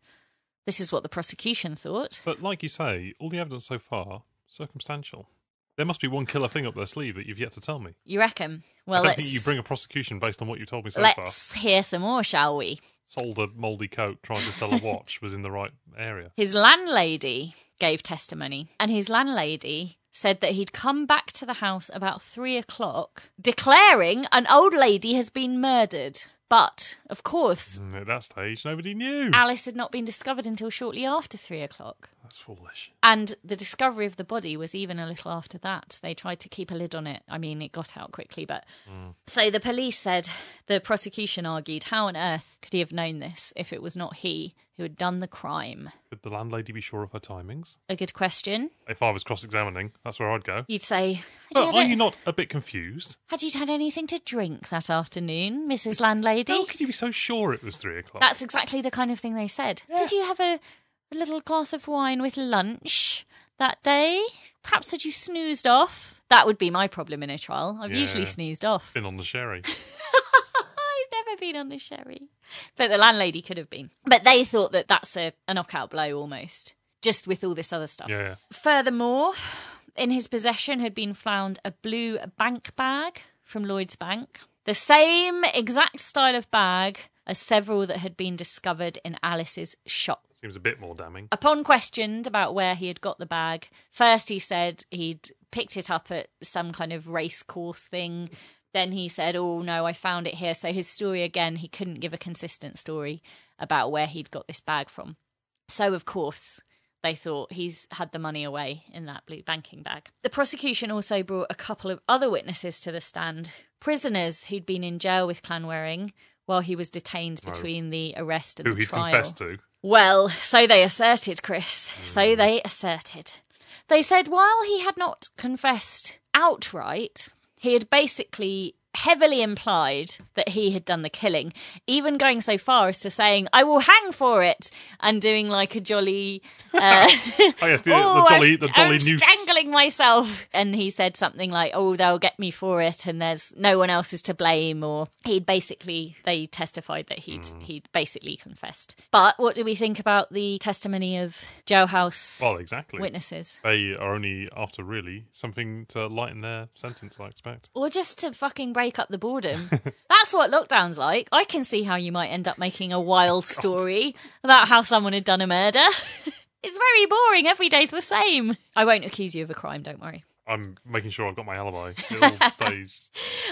This is what the prosecution thought. But like you say, all the evidence so far circumstantial. There must be one killer thing up their sleeve that you've yet to tell me. You reckon? Well, I don't let's think you bring a prosecution based on what you told me so far. let's hear some more, shall we? Sold a mouldy coat, trying to sell a watch, was in the right area. His landlady gave testimony, and his landlady said that he'd come back to the house about three o'clock, declaring an old lady has been murdered. But, of course, And at that stage, nobody knew. Alice had not been discovered until shortly after three o'clock. That's foolish. And the discovery of the body was even a little after that. They tried to keep a lid on it. I mean, it got out quickly, but. Mm. So the police said, the prosecution argued, how on earth could he have known this if it was not he who had done the crime? Could the landlady be sure of her timings? A good question. If I was cross-examining, that's where I'd go. You'd say, But you, are had, you not a bit confused? had you had anything to drink that afternoon, Mrs. Landlady? How could you be so sure it was three o'clock? That's exactly the kind of thing they said. Did you have a, a little glass of wine with lunch that day? Perhaps had you snoozed off? That would be my problem in a trial. I've usually Yeah. sneezed off. been on the sherry. I've never been on the sherry. But the landlady could have been. But they thought that that's a, a knockout blow almost, just with all this other stuff. Yeah. Furthermore, in his possession had been found a blue bank bag from Lloyd's Bank, the same exact style of bag as several that had been discovered in Alice's shop. Seems a bit more damning. Upon questioned about where he had got the bag, first he said he'd picked it up at some kind of race course thing. Then he said, Oh, no, I found it here. So his story again, he couldn't give a consistent story about where he'd got this bag from. So, of course, they thought he's had the money away in that blue banking bag. The prosecution also brought a couple of other witnesses to the stand prisoners who'd been in jail with Clanwaring while he was detained between the arrest and Who the he'd trial. confessed to. Well, so they asserted, Chris. So hmm. they asserted. They said while he had not confessed outright, he had basically heavily implied that he had done the killing, even going so far as to saying, I will hang for it, and doing like a jolly. Uh, Oh yes, the, "Oh, the jolly, the jolly I'm noose. strangling myself. And he said something like, "Oh, they'll get me for it, and there's no one else is to blame." Or he'd basically they testified that he'd Hmm. he'd basically confessed. But what do we think about the testimony of jailhouse Well, exactly. witnesses? They are only after really something to lighten their sentence, I expect. Or just to fucking break up the boredom. That's what lockdown's like. I can see how you might end up making a wild oh, story about how someone had done a murder. it's very boring. Every day's the same. I won't accuse you of a crime, don't worry. I'm making sure I've got my alibi all stages.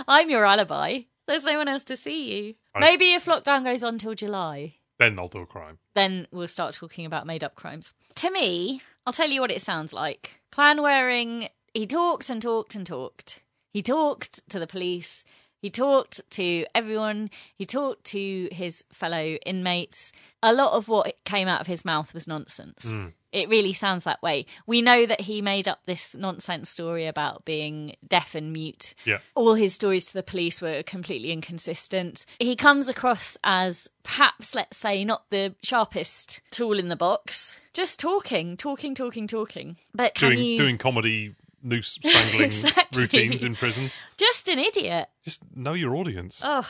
I'm your alibi. There's no one else to see you. I- Maybe if lockdown goes on till July, Then I'll do a crime. then we'll start talking about made up crimes. To me, I'll tell you what it sounds like. Clanwearing, he talked and talked and talked. He talked to the police. He talked to everyone. He talked to his fellow inmates. A lot of what came out of his mouth was nonsense. Hmm. It really sounds that way. We know that he made up this nonsense story about being deaf and mute Yeah. all his stories to the police were completely inconsistent. He comes across as perhaps, let's say, not the sharpest tool in the box. Just talking, talking, talking, talking. But can Doing you doing comedy noose strangling Exactly. routines in prison. just an idiot? Just know your audience. Oh,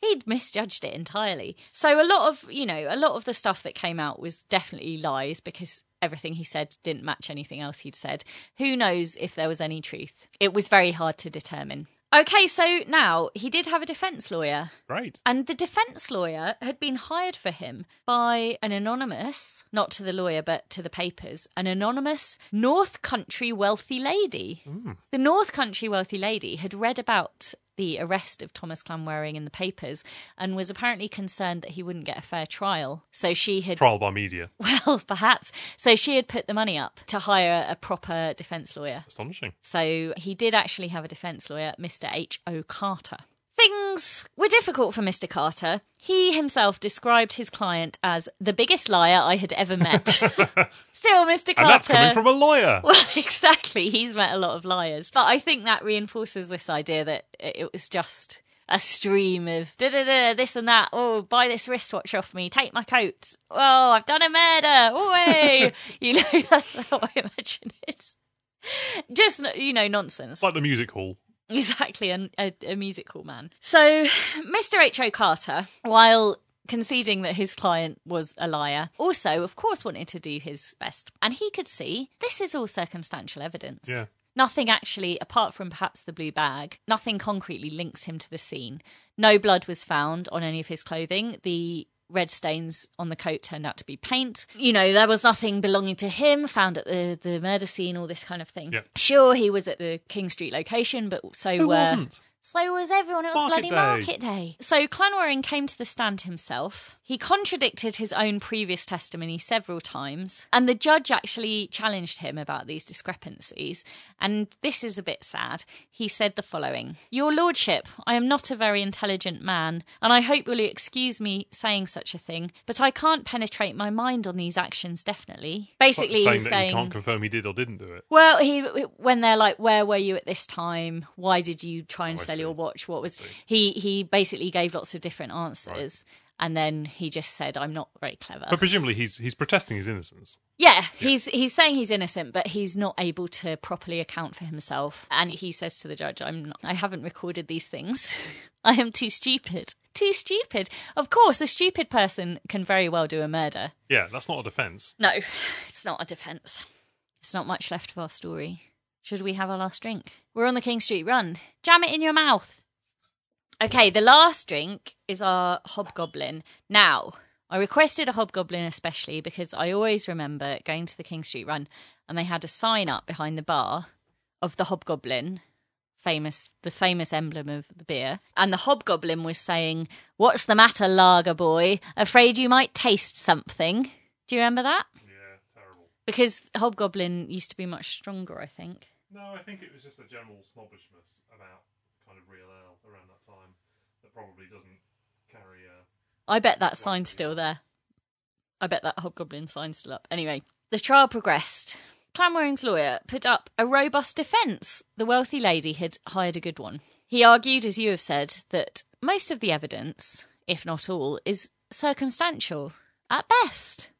he'd misjudged it entirely. So a lot of, you know, a lot of the stuff that came out was definitely lies because everything he said didn't match anything else he'd said. Who knows if there was any truth? It was very hard to determine. Okay, so now he did have a defense lawyer. Great. And the defense lawyer had been hired for him by an anonymous, not to the lawyer, but to the papers, an anonymous North Country wealthy lady. Hmm. The North Country wealthy lady had read about the arrest of Thomas Clanwearing in the papers and was apparently concerned that he wouldn't get a fair trial. So she had Trial by media. well, perhaps. So she had put the money up to hire a proper defense lawyer. Astonishing. So he did actually have a defense lawyer, Mr. H.O. Carter. Things were difficult for Mr. Carter. He himself described his client as the biggest liar I had ever met. Still, Mr. Carter. And that's coming from a lawyer. Well, exactly. He's met a lot of liars. But I think that reinforces this idea that it was just a stream of da da da, this and that. Oh, buy this wristwatch off me. Take my coat. Oh, I've done a murder. Away. you know, that's how I imagine it. Just, you know, nonsense. Like the music hall. Exactly, a, a, a musical man. So, Mr. H.O. Carter, while conceding that his client was a liar, also, of course, wanted to do his best. And he could see this is all circumstantial evidence. Yeah. Nothing actually, apart from perhaps the blue bag, nothing concretely links him to the scene. No blood was found on any of his clothing. The red stains on the coat turned out to be paint. You know, there was nothing belonging to him found at the, the murder scene, all this kind of thing. Yeah. Sure, he was at the King Street location, but so Who were. wasn't? So was everyone. It was Market bloody day. market day. So Clanwaring came to the stand himself. He contradicted his own previous testimony several times, and the judge actually challenged him about these discrepancies. And this is a bit sad. He said the following Your Lordship, I am not a very intelligent man, and I hope you'll excuse me saying such a thing, but I can't penetrate my mind on these actions definitely. Basically, saying he's that saying. he can't confirm he did or didn't do it. Well, he when they're like, "Where were you at this time? Why did you try and Oh, I sell watch? What was?" He he basically gave lots of different answers, and then he just said, "I'm not very clever." But presumably he's he's protesting his innocence. yeah, he's he's saying he's innocent, but he's not able to properly account for himself. And he says to the judge, "I'm not, I haven't recorded these things. I am too stupid." Too stupid. Of course, a stupid person can very well do a murder. Yeah, that's not a defence. No, it's not a defence. It's not much left of our story. Should we have our last drink? We're on the King Street Run. Jam it in your mouth. Okay, the last drink is our hobgoblin. Now, I requested a hobgoblin especially because I always remember going to the King Street Run and they had a sign up behind the bar of the hobgoblin, famous the famous emblem of the beer, and the hobgoblin was saying, "What's the matter, lager boy? Afraid you might taste something." Do you remember that? Yeah, terrible. Because hobgoblin used to be much stronger, I think. No, I think it was just a general snobbishness about kind of real ale around that time that probably doesn't carry uh, I bet that sign's still there. I bet that hobgoblin sign's still up. Anyway, the trial progressed. Clanwearing's lawyer put up a robust defence. The wealthy lady had hired a good one. He argued, as you have said, that most of the evidence, if not all, is circumstantial at best.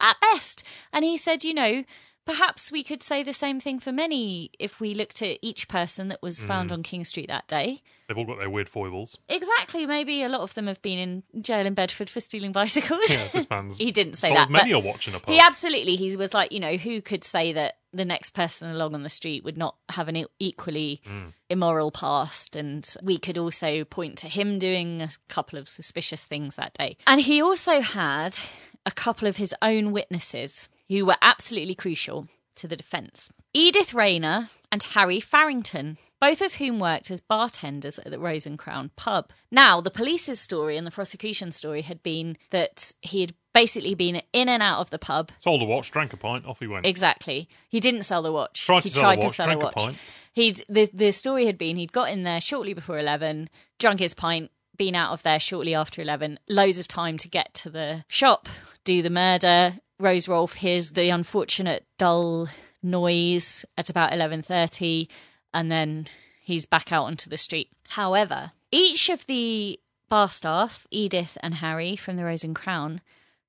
At best. And he said, you know, perhaps we could say the same thing for many if we looked at each person that was found hmm. on King Street that day. They've all got their weird foibles. Exactly. Maybe a lot of them have been in jail in Bedford for stealing bicycles. Yeah, this man's he didn't say that. many are watching a pub. he absolutely. He was like, you know, who could say that the next person along on the street would not have an equally hmm. immoral past? And we could also point to him doing a couple of suspicious things that day. And he also had a couple of his own witnesses who were absolutely crucial. to the defence. Edith Rayner and Harry Farrington, both of whom worked as bartenders at the Rose and Crown pub. Now, the police's story and the prosecution's story had been that he had basically been in and out of the pub. Sold a watch, drank a pint, off he went. Exactly. He didn't sell the watch. Tried to he sell tried a to watch, sell a a watch. He'd the the story had been he'd got in there shortly before eleven, drunk his pint, been out of there shortly after eleven, loads of time to get to the shop, do the murder. Rose Rolfe hears the unfortunate dull noise at about eleven thirty, and then he's back out onto the street. However, each of the bar staff, Edith and Harry from the Rose and Crown,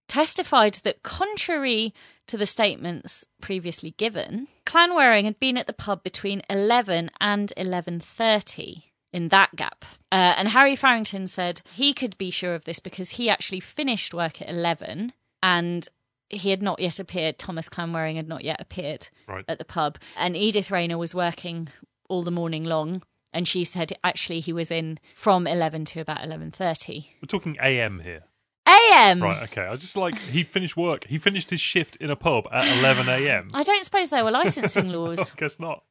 testified that contrary to the statements previously given, Clanwearing had been at the pub between 11 and 11:30 in that gap. Uh, and Harry Farrington said he could be sure of this because he actually finished work at 11 and he had not yet appeared. Thomas Clanwearing had not yet appeared Right. at the pub. And Edith Rayner was working all the morning long. And she said actually he was in from 11 to about 11.30. We're talking AM here. AM! Right, okay. I was just like, he finished work. He finished his shift in a pub at 11 a.m. I don't suppose there were licensing laws. I guess not.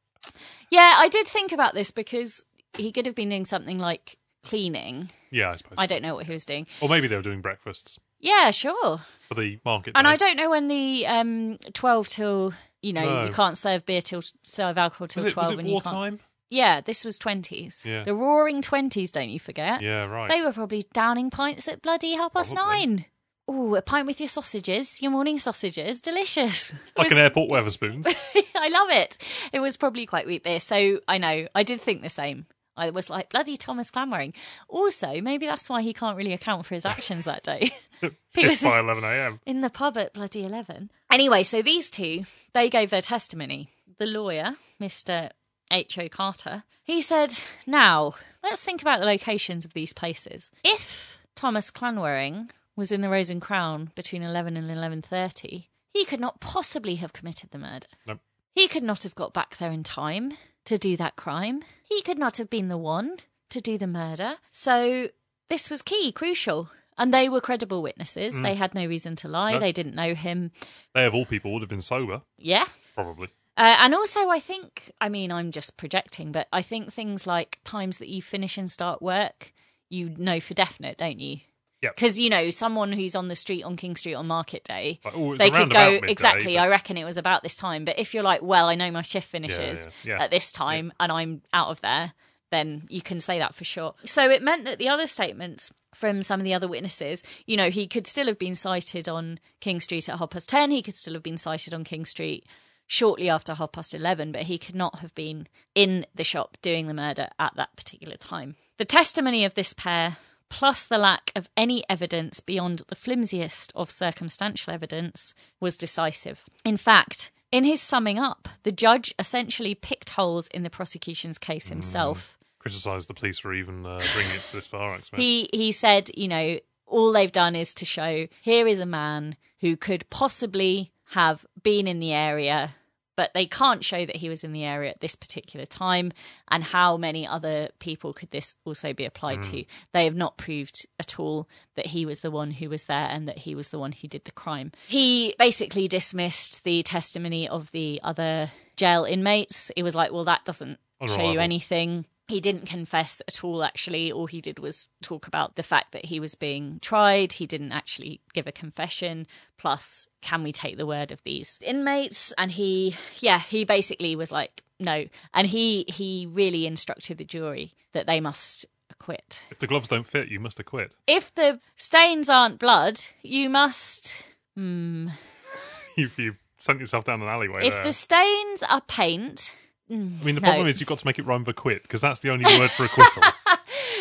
Yeah, I did think about this because he could have been doing something like cleaning. Yeah, I suppose. I don't know what he was doing. Or maybe they were doing breakfasts Yeah, sure. For the market. And. I don't know when the um, 12 till, you know, No. you can't serve beer till, serve alcohol till Was it, 12 was it and wartime? Yeah, this was 20s. Yeah. The roaring 20s, don't you forget. Yeah, right. They were probably downing pints at bloody half past Probably. nine. Ooh, a pint with your sausages, your morning sausages, delicious. Like was- an airport Wetherspoons. I love it. It was probably quite wheat beer, so I know I did think the same. I was like bloody Thomas Clanwearing. Also, maybe that's why he can't really account for his actions that day. he was It's by 11 a.m. in the pub at bloody eleven. Anyway, so these two they gave their testimony. The lawyer, Mister H. O. Carter, he said, "Now let's think about the locations of these places. If Thomas Clanwaring was in the Rose and Crown between eleven and eleven thirty, he could not possibly have committed the murder." Nope. He could not have got back there in time to do that crime. He could not have been the one to do the murder. So this was key, crucial. And they were credible witnesses. They had no reason to lie. No. They didn't know him. They, of all people, would have been sober, Yeah. probably. Uh, and also, I think, I mean, I'm just projecting, but I think things like times that you finish and start work, you know for definite, don't you? Yep. Because, you know, someone who's on the street on King Street on Market Day, Like, oh, they could go midday, exactly. but- I reckon it was about this time. But if you're like, well, I know my shift finishes yeah, yeah. at this time and I'm out of there, then you can say that for sure. So it meant that the other statements from some of the other witnesses, you know, he could still have been sighted on King Street at half past 10. He could still have been sighted on King Street shortly after half past 11, but he could not have been in the shop doing the murder at that particular time. The testimony of this pair, plus the lack of any evidence beyond the flimsiest of circumstantial evidence, was decisive. In fact, in his summing up, the judge essentially picked holes in the prosecution's case himself. Criticised the police for even uh, bringing it to this far, X-Men. He he said, you know, all they've done is to show here is a man who could possibly have been in the area, but they can't show that he was in the area at this particular time. And how many other people could this also be applied to? Hmm. They have not proved at all that he was the one who was there and that he was the one who did the crime. He basically dismissed the testimony of the other jail inmates. It was like, well, that doesn't show you anything. He didn't confess at all, actually. All he did was talk about the fact that he was being tried. He didn't actually give a confession. Plus, can we take the word of these inmates? And he, yeah, he basically was like, no. And he, he really instructed the jury that they must acquit. If the gloves don't fit, you must acquit. If the stains aren't blood, you must. Hmm. You've, you've sent yourself down an alleyway If there. the stains are paint, I mean, the no. problem is you've got to make it rhyme with acquit, because that's the only word for acquittal.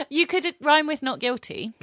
You could rhyme with not guilty.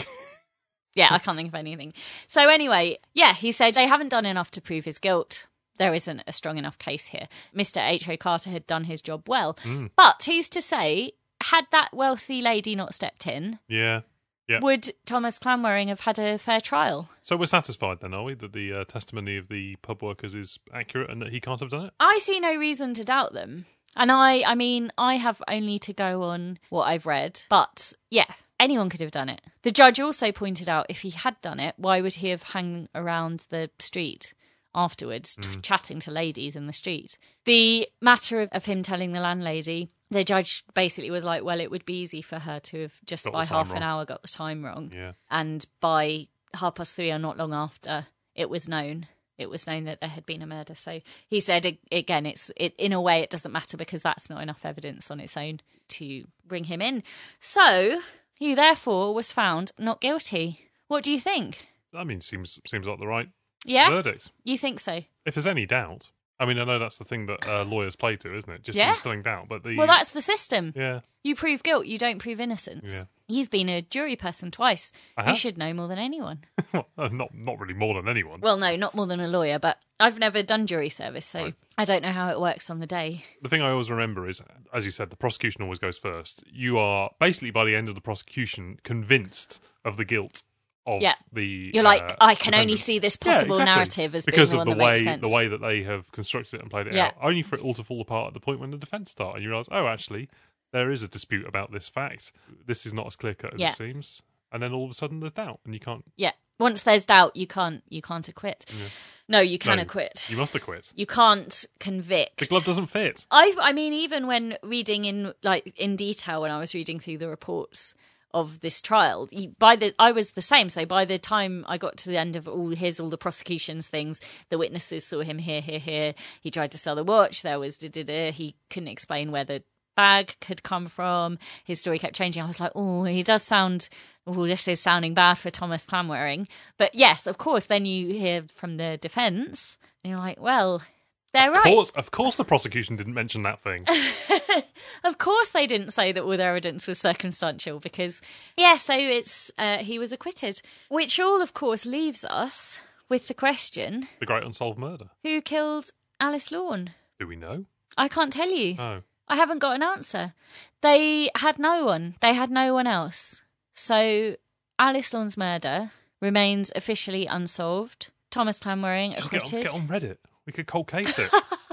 yeah, I can't think of anything. So, anyway, yeah, he said they haven't done enough to prove his guilt. There isn't a strong enough case here. Mr. H.O. Carter had done his job well. But who's to say, had that wealthy lady not stepped in, yeah. Yeah. would Thomas Clanwearing have had a fair trial? So we're satisfied then, are we, that the uh, testimony of the pub workers is accurate and that he can't have done it? I see no reason to doubt them. And I, I mean, I have only to go on what I've read. But yeah, anyone could have done it. The judge also pointed out if he had done it, why would he have hung around the street afterwards, t- chatting to ladies in the street. The matter of, of him telling the landlady, the judge basically was like, well, it would be easy for her to have just Got by half an hour got the time wrong. Yeah. And by half past three or not long after, it was known. It was known that there had been a murder. So he said again, it's it in a way it doesn't matter because that's not enough evidence on its own to bring him in. So he therefore was found not guilty. What do you think? I mean, seems seems like the right Yeah, verdict. you think so? If there's any doubt, I mean, I know that's the thing that uh, lawyers play to, isn't it? Just Yeah. instilling doubt. But the Well, that's the system. yeah, You prove guilt, you don't prove innocence. Yeah. You've been a jury person twice. I You have. should know more than anyone. Well, not not really more than anyone. Well, no, not more than a lawyer, but I've never done jury service, so Right. I don't know how it works on the day. the thing I always remember is, as you said, the prosecution always goes first. You are basically by the end of the prosecution convinced of the guilt of Yeah. the. You're like, uh, I can only defendants. see this Yeah, possible exactly. narrative as because being of the one the that way makes sense. the way that they have constructed it and played it Yeah. out. Only for it all to fall apart at the point when the defence start, and you realise, oh, actually, there is a dispute about this fact. This is not as clear cut as Yeah. it seems. And then all of a sudden, there's doubt, and you can't. Yeah. Once there's doubt, you can't you can't acquit. No, you can No, acquit. You must acquit. You can't convict. The glove doesn't fit. I I mean, even when reading in like in detail, when I was reading through the reports of this trial, by the I was the same. So by the time I got to the end of all here's all the prosecution's things, the witnesses saw him here, here, here. He tried to sell the watch. There was da da da. He couldn't explain where the bag could come from. His story kept changing. I was like, oh, he does sound. Oh, this is sounding bad for Thomas Clanwearing. But yes, of course. Then you hear from the defence, and you're like, well. They're Of right. course, of course, the prosecution didn't mention that thing. Of course, they didn't say that all their evidence was circumstantial because, yeah, so it's uh, he was acquitted, which all, of course, leaves us with the question: the great unsolved murder. Who killed Alice Lorne? Do we know? I can't tell you. No. I haven't got an answer. They had no one. They had no one else. So Alice Lawn's murder remains officially unsolved. Thomas Clanwearing Just Get on, acquitted. get on Reddit. We could cold case it.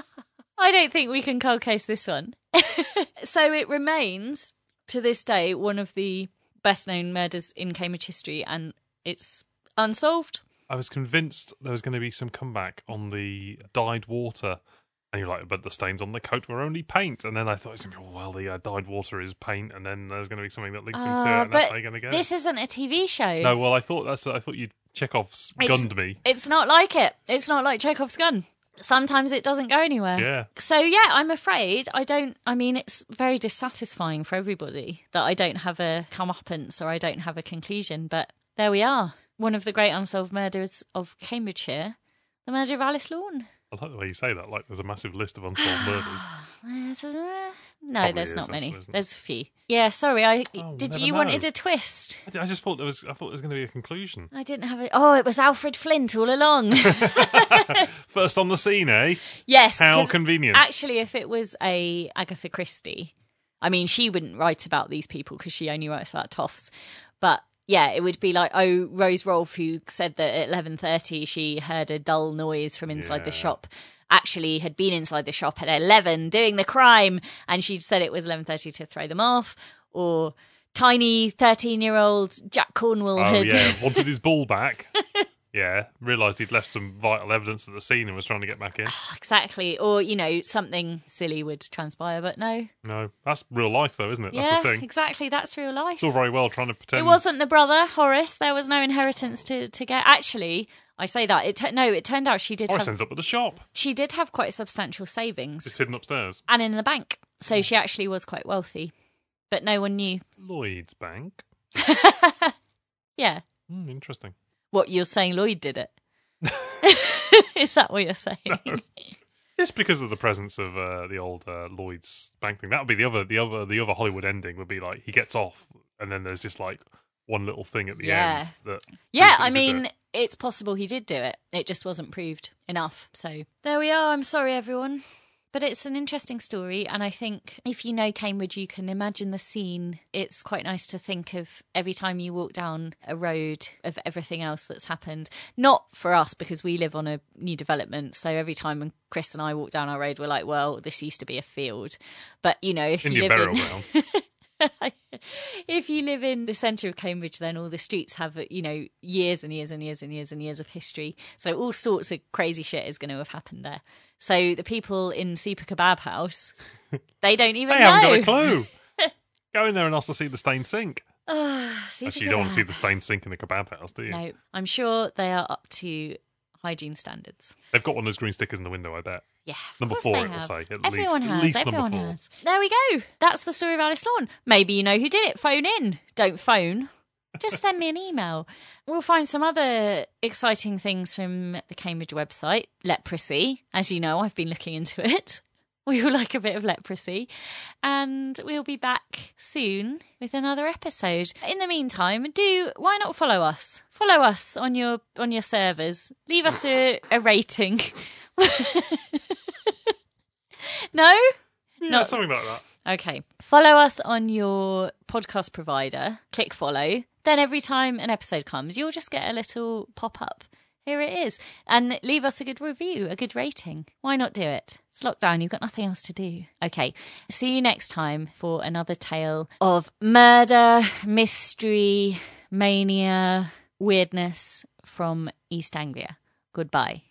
I don't think we can cold case this one. so it remains to this day one of the best known murders in Cambridge history, and it's unsolved. I was convinced there was going to be some comeback on the dyed water. And you're like, but the stains on the coat were only paint. And then I thought, it's gonna be, oh, well, the uh, dyed water is paint. And then there's going to be something that links into it. Uh, And that's but how you're going to go. This isn't a TV show. No, well, I thought that's. I thought you'd Chekhov's It's- gunned me. It's not like it. It's not like Chekhov's gun. Sometimes it doesn't go anywhere. Yeah. So yeah, I'm afraid I don't. I mean, it's very dissatisfying for everybody that I don't have a comeuppance or I don't have a conclusion. But there we are. One of the great unsolved murders of Cambridgeshire, the murder of Alice Lawn. I like the way you say that. Like there's a massive list of unsolved murders. No, Probably there's not many. actually, isn't There's a few. Yeah, sorry. I Oh, did. never You know. wanted a twist. I, I just thought there was. I thought there was going to be a conclusion. I didn't have it. Oh, it was Alfred Flint all along. First on the scene, eh? yes. How 'cause convenient. Actually, if it was a Agatha Christie, I mean, she wouldn't write about these people because she only writes about toffs. But yeah, it would be like, oh, Rose Rolfe, who said that at eleven thirty she heard a dull noise from inside the shop. Actually, had been inside the shop at eleven doing the crime, and she'd said it was eleven thirty to throw them off. Or tiny thirteen-year-old Jack Cornwall oh had yeah, wanted his ball back. yeah, realised he'd left some vital evidence at the scene and was trying to get back in. exactly, or you know, something silly would transpire, but no, No, that's real life though, isn't it? That's yeah, the thing. exactly, that's real life. It's all very well trying to pretend. It wasn't the brother Horace. There was no inheritance to to get. Actually, I say that it tu- no. It turned out she did Horace have ends up at the shop. she did have quite substantial savings It's hidden upstairs. and in the bank, so she actually was quite wealthy, but no one knew. Lloyd's Bank. Yeah, Hmm, interesting. What you're saying? Lloyd did it. Is that what you're saying? Just because of the presence of uh, the old uh, Lloyd's Bank thing. That would be the other, the other, the other Hollywood ending would be like he gets off, and then there's just like one little thing at the Yeah. end that. Yeah, I mean, it. it's possible he did do it. It just wasn't proved enough. So there we are. I'm sorry, everyone. But it's an interesting story, and I think if you know Cambridge, you can imagine the scene. It's quite nice to think of every time you walk down a road of everything else that's happened. Not for us because we live on a new development, so every time when Chris and I walk down our road, we're like, "Well, this used to be a field." But you know, if Indian you live burial in ground. if you live in the centre of Cambridge, then all the streets have, you know, years and years and years and years and years of history. So all sorts of crazy shit is going to have happened there. So the people in Super Kebab House, they don't even They know. haven't got a clue. Go in there and ask to see the stained sink. Ah, Super Actually, you don't want to see the stained sink in the kebab house, do you? No, I'm sure they are up to hygiene standards. They've got one of those green stickers in the window, I bet. Yeah, of Number course four, they it will have. say, at Everyone least. At has. least number everyone four. has. There we go. That's the story of Alice Lawn. Maybe you know who did it. Phone in. Don't phone. Just send me an email. We'll find some other exciting things from the Cambridge website. Leprosy. As you know, I've been looking into it. We all like a bit of leprosy. And we'll be back soon with another episode. In the meantime, do why not follow us? Follow us on your on your servers. Leave us a, a rating. no? Yeah, Not- something like that. Okay. Follow us on your podcast provider. Click follow. Then every time an episode comes, you'll just get a little pop up. Here it is. And leave us a good review, a good rating. Why not do it? It's lockdown. You've got nothing else to do. Okay. See you next time for another tale of murder, mystery, mania, weirdness from East Anglia. Goodbye.